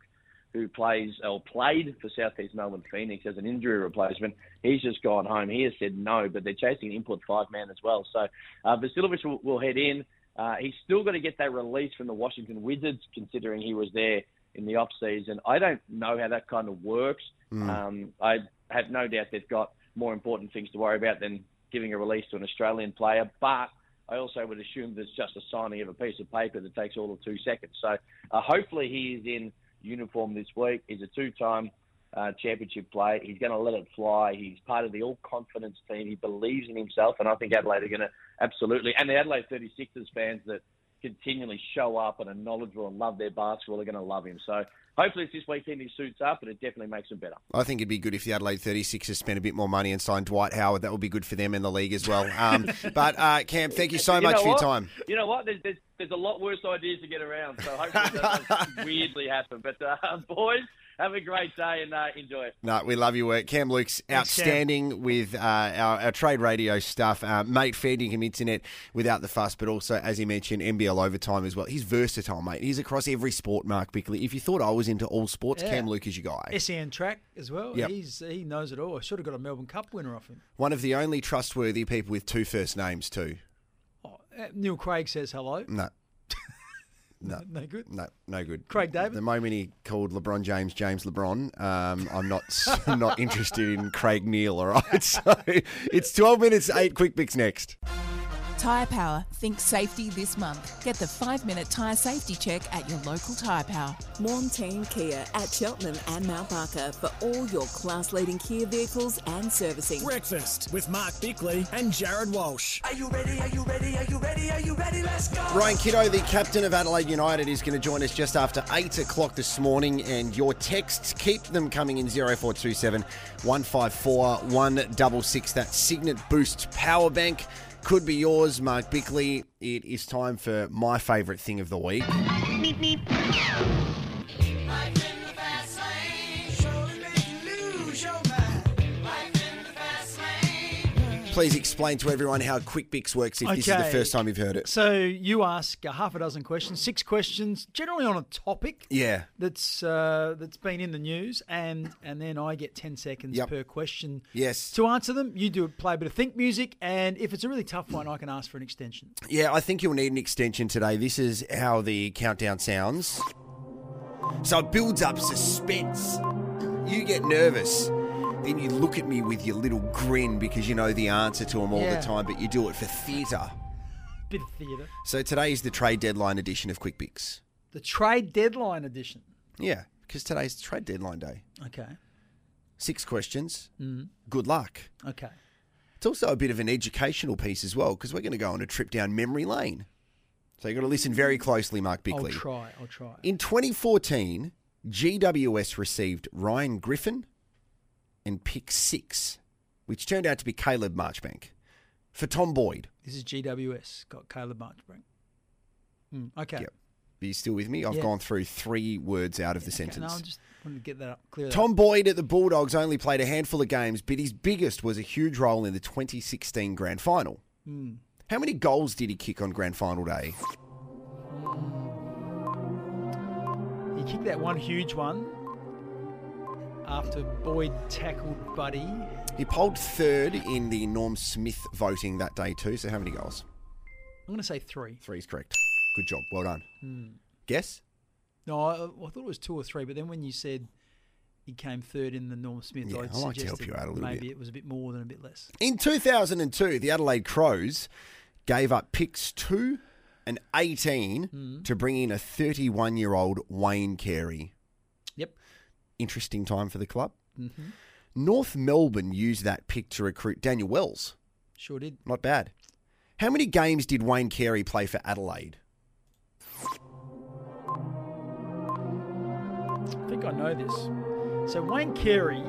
who plays or played for Southeast Melbourne Phoenix as an injury replacement. He's just gone home. He has said no, but they're chasing an import five man as well. So uh, Vasiljevic will, will head in. Uh, he's still got to get that release from the Washington Wizards, considering he was there in the off season. I don't know how that kind of works. Mm. Um, I have no doubt they've got more important things to worry about than giving a release to an Australian player, but I also would assume it's just a signing of a piece of paper that takes all of two seconds. So uh, hopefully he is in uniform this week. He's a two-time uh, championship player. He's going to let it fly. He's part of the all-confidence team. He believes in himself, and I think Adelaide are going to absolutely, and the Adelaide 36ers fans that continually show up and are knowledgeable and love their basketball they're going to love him. So hopefully it's this weekend he suits up, and it definitely makes him better. I think it'd be good if the Adelaide 36ers spent a bit more money and signed Dwight Howard. That would be good for them in the league as well. Um, but, uh, Cam, thank you so You much for your time. You know what? There's, there's, there's a lot worse ideas to get around, so hopefully that doesn't weirdly happen. But uh, boys, have a great day and uh, enjoy it. No, we love your work. Cam Luke's Thanks, Cam. outstanding with uh, our, our trade radio stuff. Uh, mate, feeding him internet without the fuss, but also, as he mentioned, NBL overtime as well. He's versatile, mate. He's across every sport, Mark Bickley. If you thought I was into all sports, Yeah. Cam Luke is your guy. SEN track as well. Yep. He's he knows it all. I should have got a Melbourne Cup winner off him. One of the only trustworthy people with two first names, too. Uh, Neil Craig says hello. No. No. No good. No, no good. Craig David? The moment he called LeBron James James LeBron, um, I'm not I'm not interested in Craig Neal. All right, so it's 12 minutes eight quick picks next. Tyre Power, think safety this month. Get the five minute tyre safety check at your local Tyre Power. Morn Team Kia at Cheltenham and Mount Barker for all your class leading Kia vehicles and servicing. Breakfast with Mark Bickley and Jared Walsh. Are you ready? Are you ready? Are you ready? Are you ready? Let's go. Ryan Kitto, the captain of Adelaide United, is going to join us just after 8 o'clock this morning. And your texts, keep them coming in 0427 154 166. That Cygnett Boost Power Bank could be yours, Mark Bickley. It is time for my favourite thing of the week. Please explain to everyone how QuickBix works if this is the first time you've heard it. So you ask a half a dozen questions, six questions, generally on a topic. Yeah. That's uh, that's been in the news, and and then I get ten seconds Yep. per question. Yes. To answer them, you do play a bit of think music, and if it's a really tough one, I can ask for an extension. Yeah, I think you'll need an extension today. This is how the countdown sounds. So it builds up suspense. You get nervous. Then you look at me with your little grin because you know the answer to them all Yeah. the time, but you do it for theatre. Bit of theatre. So today is the trade deadline edition of Quick Picks. The trade deadline edition. Yeah, because today's trade deadline day. Okay. Six questions. Mm. Good luck. Okay. It's also a bit of an educational piece as well because we're going to go on a trip down memory lane. So you've got to listen very closely, Mark Bickley. I'll try. I'll try. In 2014, GWS received Ryan Griffin and pick six, which turned out to be Caleb Marchbank. For Tom Boyd. This is GWS. Got Caleb Marchbank. Mm, okay. Yep. Are you still with me? I've Yeah. gone through three words out of the Okay, sentence. No, I just wanted to get that up. Clear Tom up. Boyd at the Bulldogs only played a handful of games, but his biggest was a huge role in the 2016 grand final. Mm. How many goals did he kick on grand final day? He kicked that one huge one after Boyd tackled Buddy. He polled third in the Norm Smith voting that day too. So how many goals? I'm going to say three. Three is correct. Good job. Well done. Hmm. Guess? No, I, I thought it was two or three, but then when you said he came third in the Norm Smith, Yeah, I I like to help you out a little maybe bit. it was a bit more than a bit less. In 2002, the Adelaide Crows gave up picks 2 and 18 Hmm. to bring in a 31 year old Wayne Carey. Yep. Interesting time for the club. Mhm. North Melbourne used that pick to recruit Daniel Wells. Sure did. Not bad. How many games did Wayne Carey play for Adelaide? I think I know this. So Wayne Carey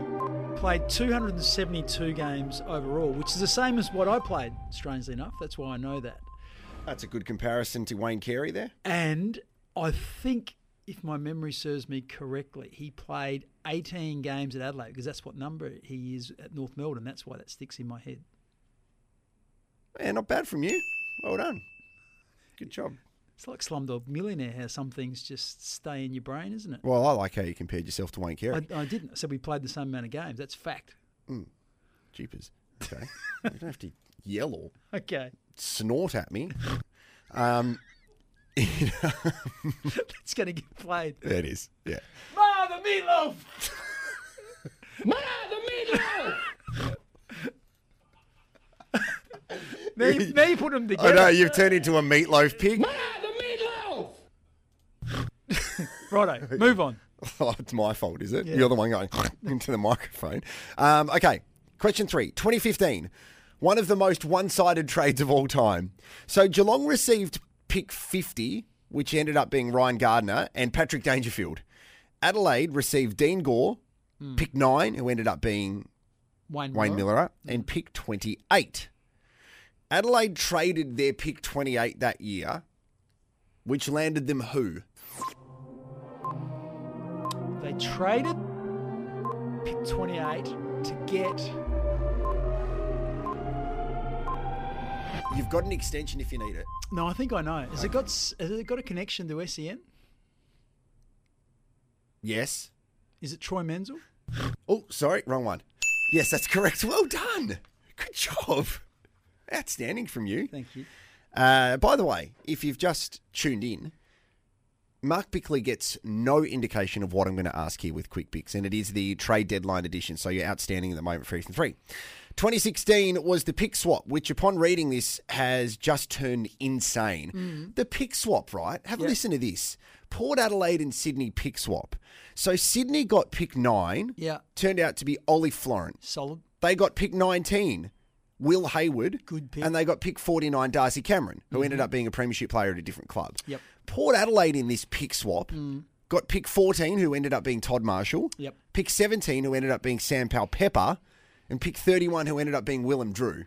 played 272 games overall, which is the same as what I played, strangely enough. That's why I know that. That's a good comparison to Wayne Carey there. And I think, if my memory serves me correctly, he played 18 games at Adelaide because that's what number he is at North Melbourne. That's why that sticks in my head. Yeah, not bad from you. Well done. Good job. It's like Slumdog Millionaire, how some things just stay in your brain, isn't it? Well, I like how you compared yourself to Wayne Carey. I, I didn't. I said we played the same amount of games. That's fact. Mm. Jeepers. Okay. you don't have to yell or Okay. snort at me. Um, That's going to get played. it is. Yeah. Ma, the meatloaf! Ma, the meatloaf! now, you, now you put them together. I together. know, you've turned into a meatloaf pig. Ma the meatloaf. Righto, move on. Oh, it's my fault, is it? Yeah. You're the one going into the microphone. Um, okay, question three 2015. One of the most one sided trades of all time. So Geelong received pick 50, which ended up being Ryan Gardner and Patrick Dangerfield. Adelaide received Dean Gore, Hmm. pick 9, who ended up being Wayne, Wayne Milera. Milera, and pick 28. Adelaide traded their pick 28 that year, which landed them who? They traded pick 28 to get. You've got an extension if you need it. No, I think I know. Has it got has it got a connection to SEN? Yes. Is it Troy Menzel? Oh, sorry, wrong one. Yes, that's correct. Well done. Good job. Outstanding from you. Thank you. Uh, by the way, if you've just tuned in, Mark Bickley gets no indication of what I'm going to ask here with Quick Picks, and it is the trade deadline edition, so you're outstanding at the moment for Ethan 3. 2016 was the pick swap, which upon reading this has just turned insane. Mm. The pick swap, right? Have a listen to this. Port Adelaide and Sydney pick swap. So Sydney got pick nine. Yeah. Turned out to be Ollie Florent. Solid. They got pick 19, Will Hayward. Good pick. And they got pick 49, Darcy Cameron, who ended Mhm. up being a premiership player at a different club. Yep. Port Adelaide in this pick swap Mm. got pick 14, who ended up being Todd Marshall. Yep. Pick 17, who ended up being Sam Powell Pepper. And pick 31, who ended up being Willem Drew.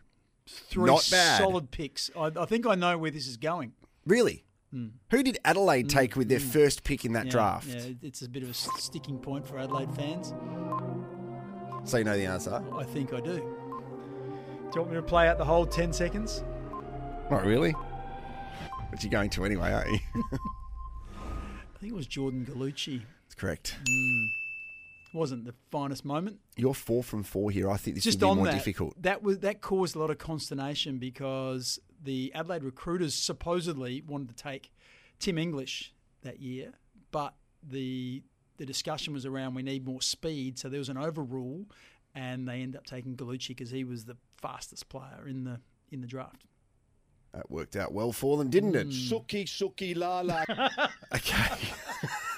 Three Not bad. solid picks. I, I think I know where this is going. Really? Mm. Who did Adelaide take with their mm. first pick in that Yeah, draft? Yeah, it's a bit of a sticking point for Adelaide fans. So you know the answer? I think I do. Do you want me to play out the whole 10 seconds? Not really. But you're going to anyway, aren't you? I think it was Jordan Gallucci. That's correct. Mm. Wasn't the finest moment. You're four from four here. I think this Just will be more that, difficult. that was that caused a lot of consternation because the Adelaide recruiters supposedly wanted to take Tim English that year, but the the discussion was around we need more speed, so there was an overrule, and they ended up taking Gallucci because he was the fastest player in the in the draft. That worked out well for them, didn't it? Hmm. Suki, suki, la la. okay.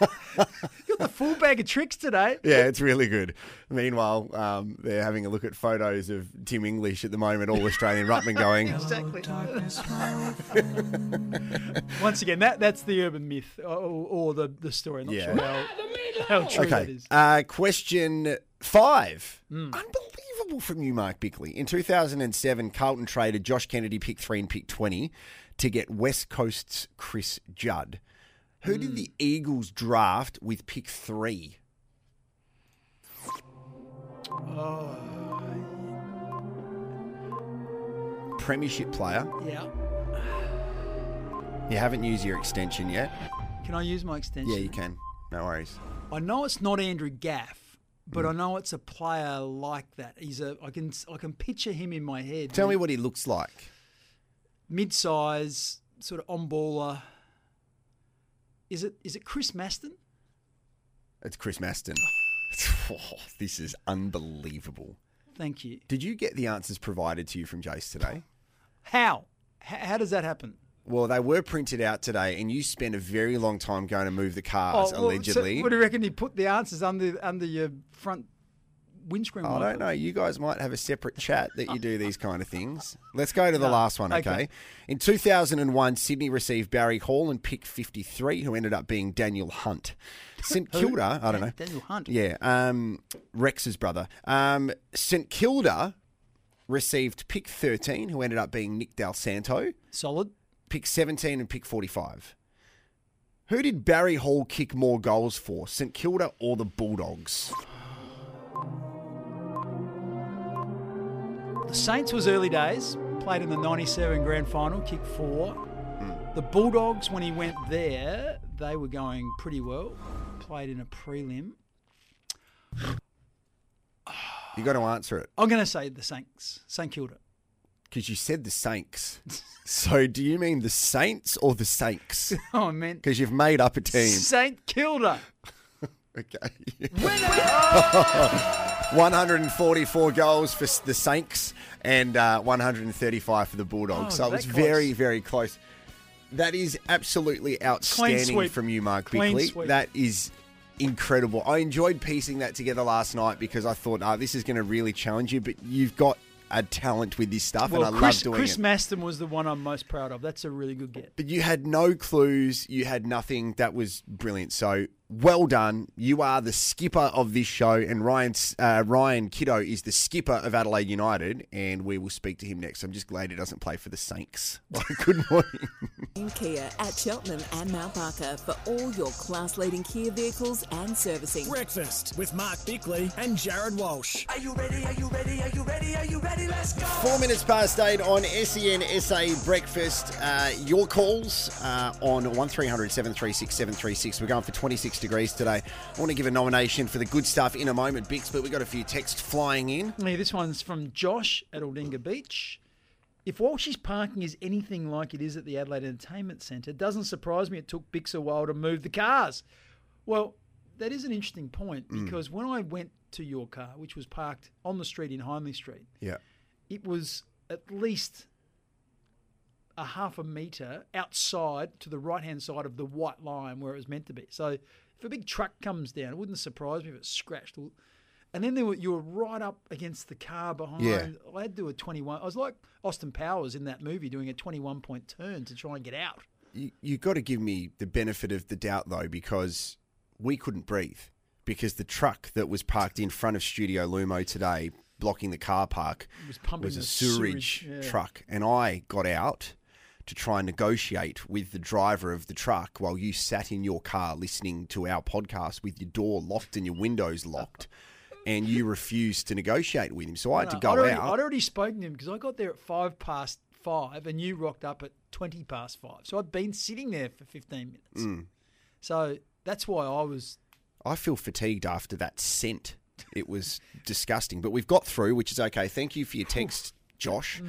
Got the full bag of tricks today. Yeah, it's really good. Meanwhile, um, they're having a look at photos of Tim English at the moment, all Australian ruckman going. Exactly. Once again, that that's the urban myth or, or the the story. I'm not Yeah. sure how, how true that Okay. is. Uh, question five. Mm. Unbelievable from you, Mark Bickley. In 2007, Carlton traded Josh Kennedy, pick three and pick 20, to get West Coast's Chris Judd. Who did Mm. the Eagles draft with pick three? Oh, Premiership player. yeah. You haven't used your extension yet. Can I use my extension? Yeah, you can. No worries. I know it's not Andrew Gaff, but Mm. I know it's a player like that. He's a I can I can picture him in my head. Tell me what he looks like. mid-size, sort of on baller. Is it is it Chris Masten? It's Chris Masten. Oh, this is unbelievable. Thank you. Did you get the answers provided to you from Jace today? How? H- how does that happen? Well, they were printed out today, and you spent a very long time going to move the cars, Oh, well, so allegedly. what do you reckon? He put the answers under under your front windscreen. I don't know. You guys might have a separate chat that you do these kind of things. Let's go to the last one, okay? Okay. In 2001, Sydney received Barry Hall and pick 53, who ended up being Daniel Hunt. St Kilda, I don't know. Daniel Hunt. Yeah, um, Rex's brother. Um, St Kilda received pick 13, who ended up being Nick Del Santo. Solid. Pick 17 and pick 45. Who did Barry Hall kick more goals for, St Kilda or the Bulldogs? The Saints was early days. Played in the '97 Grand Final, kicked four. Hmm. The Bulldogs, when he went there, they were going pretty well. Played in a prelim. You got to answer it. I'm going to say the Saints, St Kilda. Because you said the Saints. so do you mean the Saints or the Saints? Oh, I meant Because you've made up a team. St Kilda. Okay. 144 goals for the Saints and uh, 135 for the Bulldogs. Oh, so it was close. very, very close. That is absolutely outstanding from you, Mark Bickley. That is incredible. I enjoyed piecing that together last night because I thought, oh, this is going to really challenge you, but you've got a talent with this stuff, Well, and I Chris, love doing Chris it. Chris Masten was the one I'm most proud of. That's a really good get. But you had no clues. You had nothing. That was brilliant. So well done. You are the skipper of this show, and Ryan uh, Ryan Kitto is the skipper of Adelaide United, and we will speak to him next. I'm just glad he doesn't play for the Saints. Good morning. In Kia at Cheltenham and Mount Barker for all your class leading Kia vehicles and servicing. Breakfast with Mark Bickley and Jared Walsh. Are you ready? Are you ready? Are you ready? Are you ready? Let's go. Four minutes past eight on SEN SA Breakfast. Uh, your calls uh, on 1300 736 736. We're going for 26 degrees today. I want to give a nomination for the good stuff in a moment, Bix, but we've got a few texts flying in. Yeah, this one's from Josh at Aldinga Beach. If Walsh's parking is anything like it is at the Adelaide Entertainment Centre, it doesn't surprise me it took Bix a while to move the cars. Well, that is an interesting point Mm. because when I went to your car, which was parked on the street in Hindley Street, Yeah. it was at least a half a metre outside to the right hand side of the white line where it was meant to be. So if a big truck comes down, it wouldn't surprise me if it scratched. And then there were, you were right up against the car behind. Yeah. I had to do a 21. I was like Austin Powers in that movie doing a 21 point turn to try and get out. You, you got to give me the benefit of the doubt though, because we couldn't breathe because the truck that was parked in front of Studio Lumo today, blocking the car park, was, pumping was a sewage, yeah. truck, and I got out to try and negotiate with the driver of the truck while you sat in your car listening to our podcast with your door locked and your windows locked. And you refused to negotiate with him, so I had to go I'd already, out. I'd already spoken to him because I got there at five past five and you rocked up at 20 past five. So I'd been sitting there for 15 minutes. Mm. So that's why I was. I feel fatigued after that scent. It was disgusting, but we've got through, which is okay. Thank you for your text, Josh.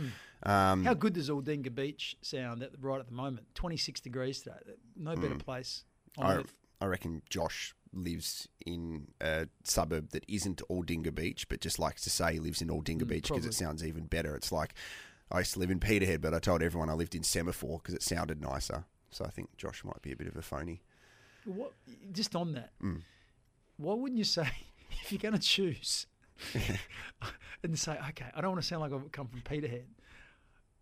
Um, How good does Aldinga Beach sound at, right at the moment? 26 degrees today. No better Mm. place on I, earth. I reckon Josh lives in a suburb that isn't Aldinga Beach, but just likes to say he lives in Aldinga Mm, Beach because it sounds even better. It's like I used to live in Peterhead, but I told everyone I lived in Semaphore because it sounded nicer. So I think Josh might be a bit of a phony. What, just on that, Mm. why wouldn't you say, if you're going to choose, and say, okay, I don't want to sound like I've come from Peterhead.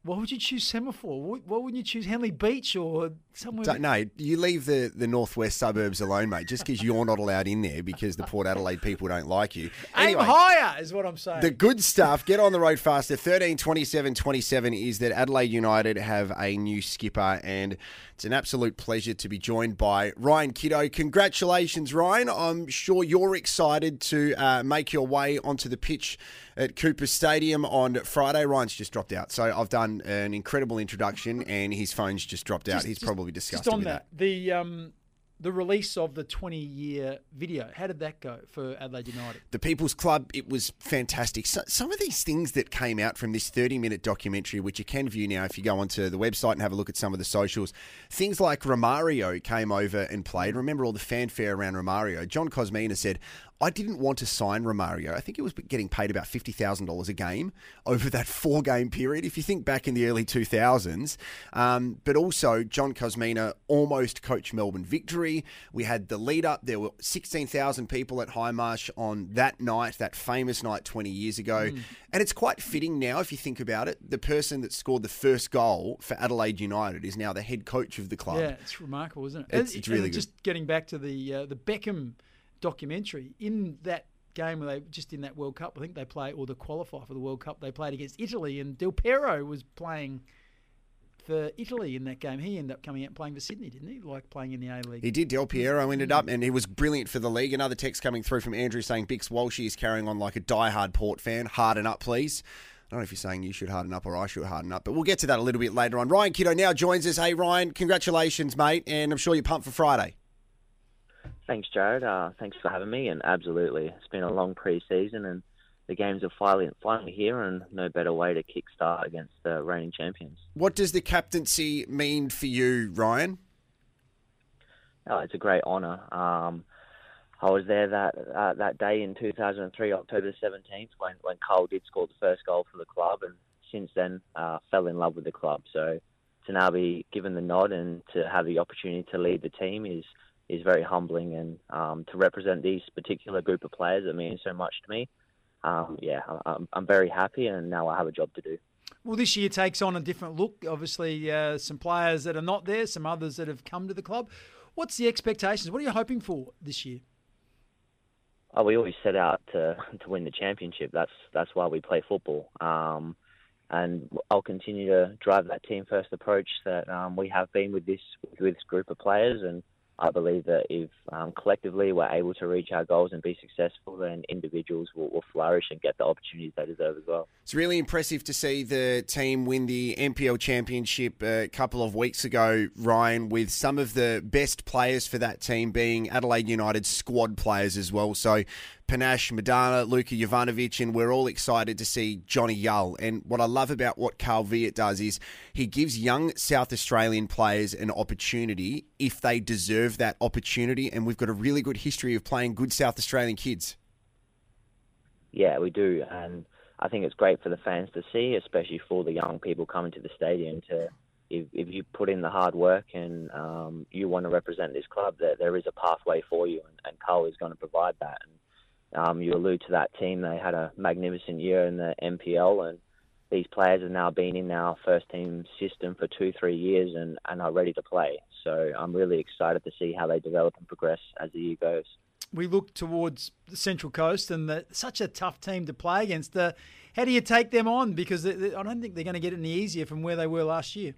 Why would you choose Semaphore? Why wouldn't you choose Henley Beach or somewhere? Don't- no, you leave the, the northwest suburbs alone, mate. Just because you're not allowed in there because the Port Adelaide people don't like you. Aim higher is what I'm saying. The good stuff, get on the road faster. 13 27 27 is that Adelaide United have a new skipper, and it's an absolute pleasure to be joined by Ryan Kitto. Congratulations, Ryan. I'm sure you're excited to uh, make your way onto the pitch at Cooper Stadium on Friday. Ryan's just dropped out, so I've done an incredible introduction, and his phone's just dropped out. Just- He's just- probably disgusted Just on with that, the um, the release of the 20 year video. How did that go for Adelaide United? the People's Club, it was fantastic. So, some of these things that came out from this 30 minute documentary, which you can view now if you go onto the website and have a look at some of the socials, things like Romario came over and played. Remember all the fanfare around Romario? John Kosmina said, I didn't want to sign Romario. I think he was getting paid about $50,000 a game over that four game period, if you think back in the early 2000s. Um, but also, John Kosmina almost coached Melbourne victory. We had the lead up. There were 16,000 people at Hindmarsh on that night, that famous night 20 years ago. Mm. And it's quite fitting now, if you think about it. The person that scored the first goal for Adelaide United is now the head coach of the club. Yeah, it's remarkable, isn't it? It's- it's really and good. Just getting back to the uh, the Beckham documentary in that game where they just in that World Cup, I think they play or the qualifier for the World Cup, they played against Italy, and Del Piero was playing for Italy in that game. He ended up coming out playing for Sydney, didn't he? Like playing in the A League. He did. Del Piero ended up, and he was brilliant for the league. Another text coming through from Andrew saying Bix Walshy is carrying on like a diehard Port fan. Harden up, please. I don't know if you're saying you should harden up or I should harden up, but we'll get to that a little bit later on. Ryan Kitto now joins us. Hey, Ryan, congratulations, mate, and I'm sure you're pumped for Friday. Thanks, Jared. Uh, thanks for having me. And absolutely, it's been a long pre-season, and the games are finally finally here, and no better way to kick-start against the reigning champions. What does the captaincy mean for you, Ryan? Oh, it's a great honour. Um, I was there that uh, that day in 2003, October 17th, when when Carl did score the first goal for the club, and since then uh, fell in love with the club. So to now be given the nod and to have the opportunity to lead the team is is very humbling, and um, to represent these particular group of players that mean so much to me. Um, yeah, I'm, I'm very happy, and now I have a job to do. Well, this year takes on a different look. Obviously, uh, some players that are not there, some others that have come to the club. What's the expectations? What are you hoping for this year? Oh, we always set out to to win the championship. That's that's why we play football. Um, and I'll continue to drive that team first approach that um, we have been with this with this group of players. And I believe that if um, collectively we're able to reach our goals and be successful, then individuals will, will flourish and get the opportunities they deserve as well. It's really impressive to see the team win the NPL Championship a couple of weeks ago, Ryan, with some of the best players for that team being Adelaide United squad players as well. So Panache, Madana, Luka Jovanovic, and we're all excited to see Johnny Yull. And what I love about what Carl Veart does is he gives young South Australian players an opportunity if they deserve that opportunity. And we've got a really good history of playing good South Australian kids. Yeah, we do, and I think it's great for the fans to see, especially for the young people coming to the stadium. To if, if you put in the hard work and um, you want to represent this club, there there is a pathway for you, and, and Carl is going to provide that. And um, you allude to that team; they had a magnificent year in the NPL, and these players have now been in our first team system for two, three years, and, and are ready to play. So I'm really excited to see how they develop and progress as the year goes we look towards the Central Coast and the, such a tough team to play against. Uh, how do you take them on? Because they, they, I don't think they're going to get any easier from where they were last year.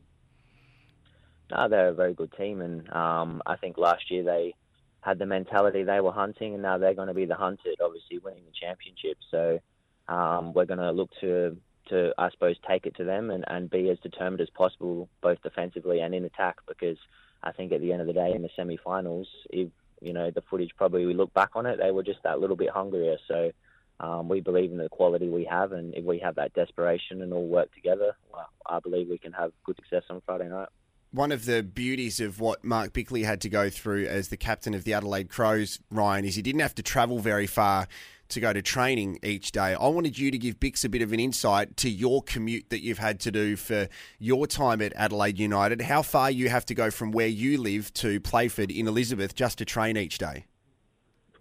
No, they're a very good team, and um, I think last year they had the mentality they were hunting, and now they're going to be the hunted. Obviously, winning the championship, so um, we're going to look to to I suppose take it to them and, and be as determined as possible, both defensively and in attack, because I think at the end of the day, in the semi-finals, if you know, the footage probably we look back on it, they were just that little bit hungrier. So um, we believe in the quality we have, and if we have that desperation and all work together, well, I believe we can have good success on Friday night. One of the beauties of what Mark Bickley had to go through as the captain of the Adelaide Crows, Ryan, is he didn't have to travel very far to go to training each day. I wanted you to give Bix a bit of an insight to your commute that you've had to do for your time at Adelaide United. How far you have to go from where you live to Playford in Elizabeth just to train each day?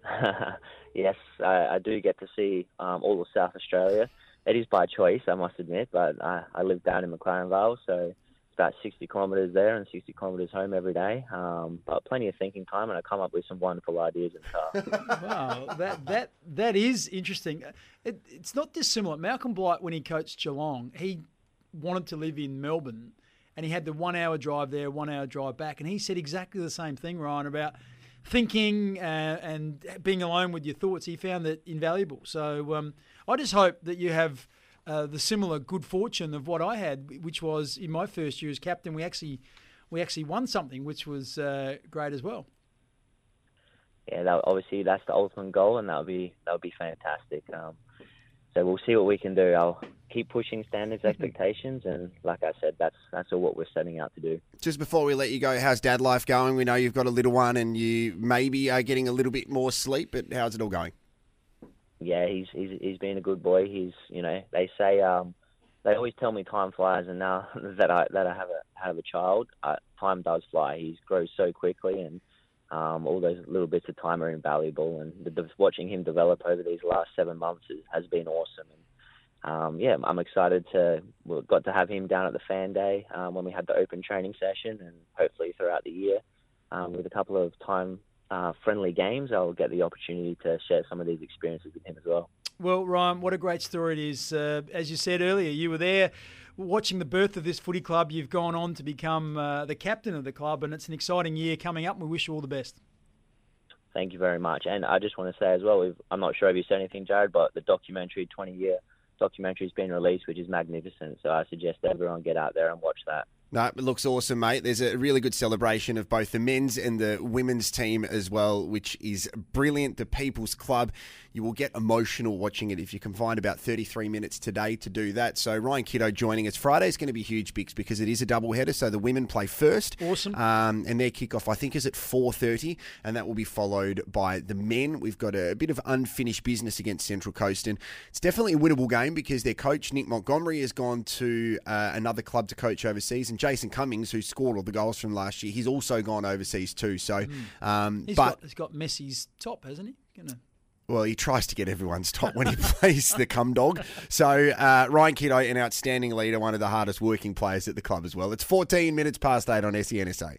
yes, I, I, do get to see um, all of South Australia. It is by choice, I must admit, but I, I live down in McLaren Vale, so about 60 kilometres there and 60 kilometres home every day. Um, but plenty of thinking time, and I come up with some wonderful ideas and car. wow, that that that is interesting. It, it's not dissimilar. Malcolm Blight, when he coached Geelong, he wanted to live in Melbourne, and he had the one-hour drive there, one-hour drive back, and he said exactly the same thing, Ryan, about thinking uh, and being alone with your thoughts. He found that invaluable. So um, I just hope that you have uh, the similar good fortune of what I had, which was in my first year as captain, we actually we actually won something, which was uh, great as well. Yeah, that, obviously that's the ultimate goal, and that would be that would be fantastic. Um, so we'll see what we can do. I'll keep pushing standards, expectations, and like I said, that's that's all what we're setting out to do. Just before we let you go, how's dad life going? We know you've got a little one, and you maybe are getting a little bit more sleep, but how's it all going? Yeah, he's he's he's been a good boy. He's you know they say um they always tell me time flies, and now that I that I have a have a child, uh, time does fly. He grows so quickly, and um, all those little bits of time are invaluable. And the, the, watching him develop over these last seven months is, has been awesome. And um, yeah, I'm excited to we got to have him down at the fan day um, when we had the open training session, and hopefully throughout the year um, with a couple of time uh, friendly games, I'll get the opportunity to share some of these experiences with him as well. Well, Ryan, what a great story it is. Uh, as you said earlier, you were there watching the birth of this footy club. You've gone on to become uh, the captain of the club, and it's an exciting year coming up. We wish you all the best. Thank you very much. And I just want to say as well, I'm not sure if you said anything, Jared, but the documentary 20 year documentary has been released, which is magnificent. So I suggest everyone get out there and watch that. No, it looks awesome, mate. There's a really good celebration of both the men's and the women's team as well, which is brilliant. The People's Club. You will get emotional watching it if you can find about 33 minutes today to do that. So Ryan Kitto joining us. Friday is going to be huge, Bix, because it is a double header. So the women play first. Awesome. Um, and their kickoff, I think, is at 4.30, and that will be followed by the men. We've got a, a bit of unfinished business against Central Coast, and it's definitely a winnable game because their coach, Nick Montgomery, has gone to uh, another club to coach overseas, and Jason Cummings, who scored all the goals from last year, he's also gone overseas too. So, mm. um, he's but got, he's got Messi's top, hasn't he? Gonna... Well, he tries to get everyone's top when he plays the cum dog. So uh, Ryan Kitto, an outstanding leader, one of the hardest working players at the club as well. It's 14 minutes past eight on SENSA.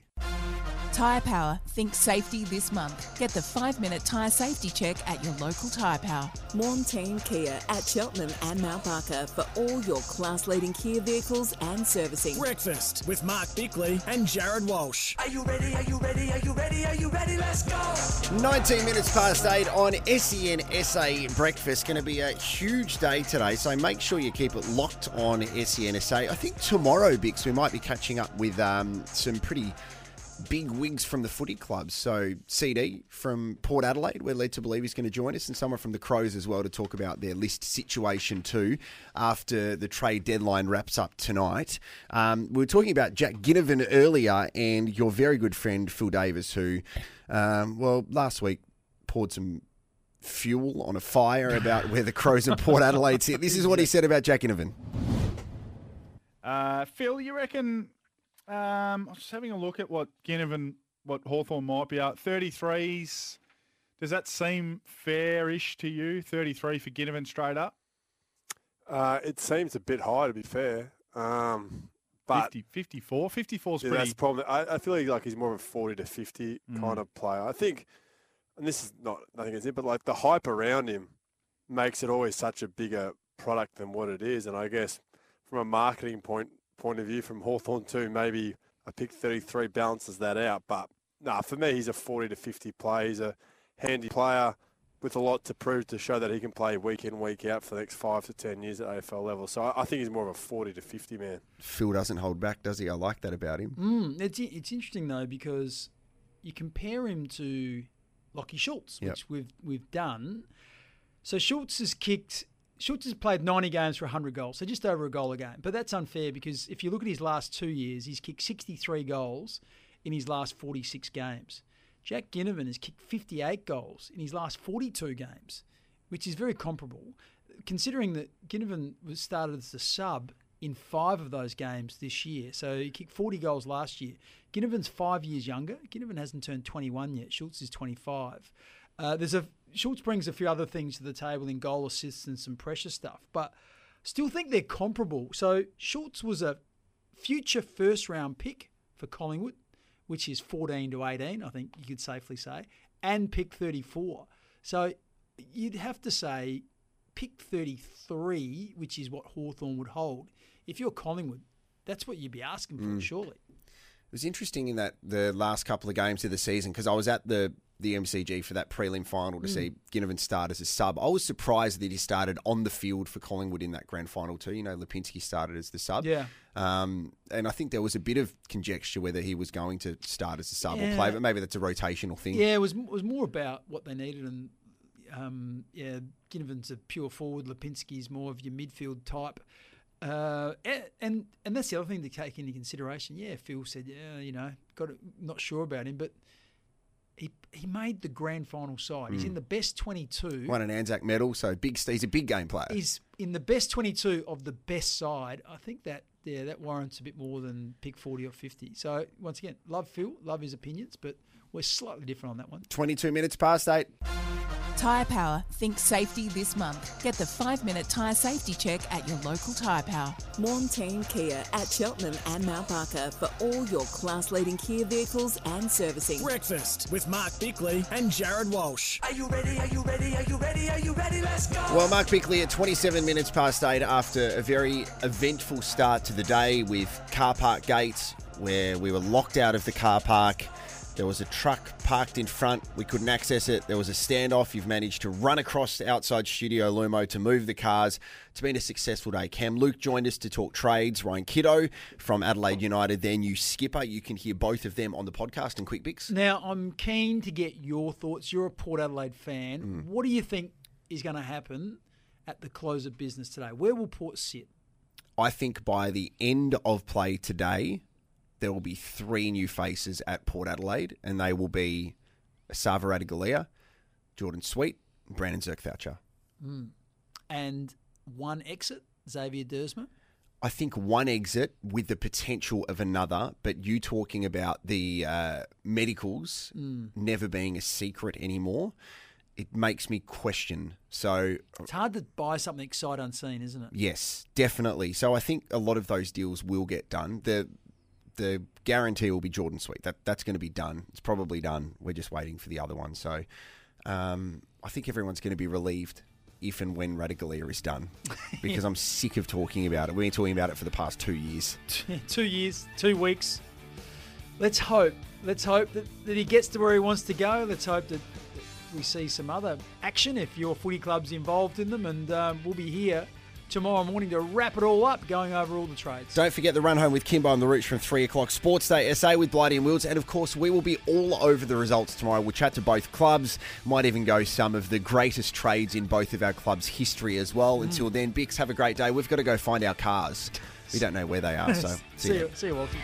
Tyre Power, think safety this month. Get the five minute tyre safety check at your local Tyre Power. Montane Kia at Cheltenham and Mount Barker for all your class leading Kia vehicles and servicing. Breakfast with Mark Bickley and Jared Walsh. Are you ready? Are you ready? Are you ready? Are you ready? Let's go! 19 minutes past eight on SEN SA Breakfast. Going to be a huge day today, so make sure you keep it locked on SEN SA. I think tomorrow, Bix, we might be catching up with um, some pretty big wigs from the footy clubs. So CD from Port Adelaide, we're led to believe he's going to join us, and someone from the Crows as well to talk about their list situation too after the trade deadline wraps up tonight. Um, we were talking about Jack Ginnivan earlier, and your very good friend Phil Davis, who, um, well, last week poured some fuel on a fire about where the Crows and Port Adelaide sit. This is what he said about Jack Ginnivan. Uh, Phil, you reckon? Um, I was just having a look at what Ginnivan, what Hawthorn might be at. 33s. Does that seem fair-ish to you? 33 for Ginnivan straight up? Uh, it seems a bit high, to be fair. Um, but 50, 54? 54 is yeah, pretty... that's probably. I, I feel like he's more of a 40 to 50 Mm. kind of player. I think, and this is not nothing against it, but like the hype around him makes it always such a bigger product than what it is. And I guess from a marketing point point of view, from Hawthorn too, maybe I pick 33 balances that out. But nah, for me, he's a 40 to 50 player. He's a handy player with a lot to prove to show that he can play week in, week out for the next five to 10 years at AFL level. So I, I think he's more of a 40 to 50 man. Phil doesn't hold back, does he? I like that about him. Mm, it's it's interesting though because you compare him to Lachie Schultz, Yep. which we've we've done. So Schultz has kicked. Schultz has played 90 games for 100 goals, so just over a goal a game. But that's unfair because if you look at his last two years, he's kicked 63 goals in his last 46 games. Jack Ginnivan has kicked 58 goals in his last 42 games, which is very comparable. Considering that Ginnivan was started as a sub in five of those games this year, so he kicked 40 goals last year. Ginnivan's five years younger. Ginnivan hasn't turned 21 yet. Schultz is 25. Uh, there's a Schultz brings a few other things to the table in goal assists and some pressure stuff, but still think they're comparable. So Schultz was a future first round pick for Collingwood, which is 14 to 18, I think you could safely say, and pick 34. So you'd have to say pick 33, which is what Hawthorn would hold. If you're Collingwood, that's what you'd be asking for, Mm. surely. It was interesting in that the last couple of games of the season because I was at the the MCG for that prelim final to Mm. see Ginnivan start as a sub. I was surprised that he started on the field for Collingwood in that grand final too. You know, Lipinski started as the sub. Yeah. Um, and I think there was a bit of conjecture whether he was going to start as a sub or play, but maybe that's a rotational thing. Yeah, it was it was more about what they needed, and um, yeah, Ginnivan's a pure forward. Lipinski's more of your midfield type. Uh, and and that's the other thing to take into consideration. Yeah, Phil said, yeah, you know, got to, not sure about him, but he he made the grand final side. He's Mm. in the best twenty-two. Won an Anzac medal, so big. He's a big game player. He's in the best twenty-two of the best side. I think that yeah, that warrants a bit more than pick forty or fifty. So once again, love Phil, love his opinions, but we're slightly different on that one. 22 minutes past eight. Tyre Power, think safety this month. Get the five minute tyre safety check at your local Tyre Power. Montane Kia at Cheltenham and Mount Barker for all your class leading Kia vehicles and servicing. Breakfast with Mark Bickley and Jared Walsh. Are you ready? Are you ready? Are you ready? Are you ready? Let's go. Well, Mark Bickley at 27 minutes past eight after a very eventful start to the day with car park gates where we were locked out of the car park. There was a truck parked in front. We couldn't access it. There was a standoff. You've managed to run across outside Studio Lumo to move the cars. It's been a successful day. Cam Luke joined us to talk trades. Ryan Kitto from Adelaide United, their new skipper. You can hear both of them on the podcast in Quick Bix. Now, I'm keen to get your thoughts. You're a Port Adelaide fan. Mm. What do you think is going to happen at the close of business today? Where will Port sit? I think by the end of play today, there will be three new faces at Port Adelaide, and they will be Esava Ratugolea, Jordan Sweet, and Brandon Zerk-Thatcher. Mm. And one exit, Xavier Duursma. I think one exit with the potential of another, but you talking about the uh, medicals Mm. never being a secret anymore, it makes me question. So It's hard to buy something sight unseen, isn't it? Yes, definitely. So I think a lot of those deals will get done. The the guarantee will be Jordan Sweet. That that's going to be done. It's probably done. We're just waiting for the other one. So um, I think everyone's going to be relieved if and when Ratugolea is done, because I'm sick of talking about it. We've been talking about it for the past two years. two years, two weeks. Let's hope. Let's hope that, that he gets to where he wants to go. Let's hope that, that we see some other action if your footy club's involved in them. And um, we'll be here tomorrow morning to wrap it all up, going over all the trades. Don't forget the run home with Kimbo on the Roots from 3 o'clock. Sports Day SA with Blighty and Wills. And of course, we will be all over the results tomorrow. We'll chat to both clubs, might even go some of the greatest trades in both of our clubs' history as well. Mm. Until then, Bix, have a great day. We've got to go find our cars. We don't know where they are, so see you, see you, Walter.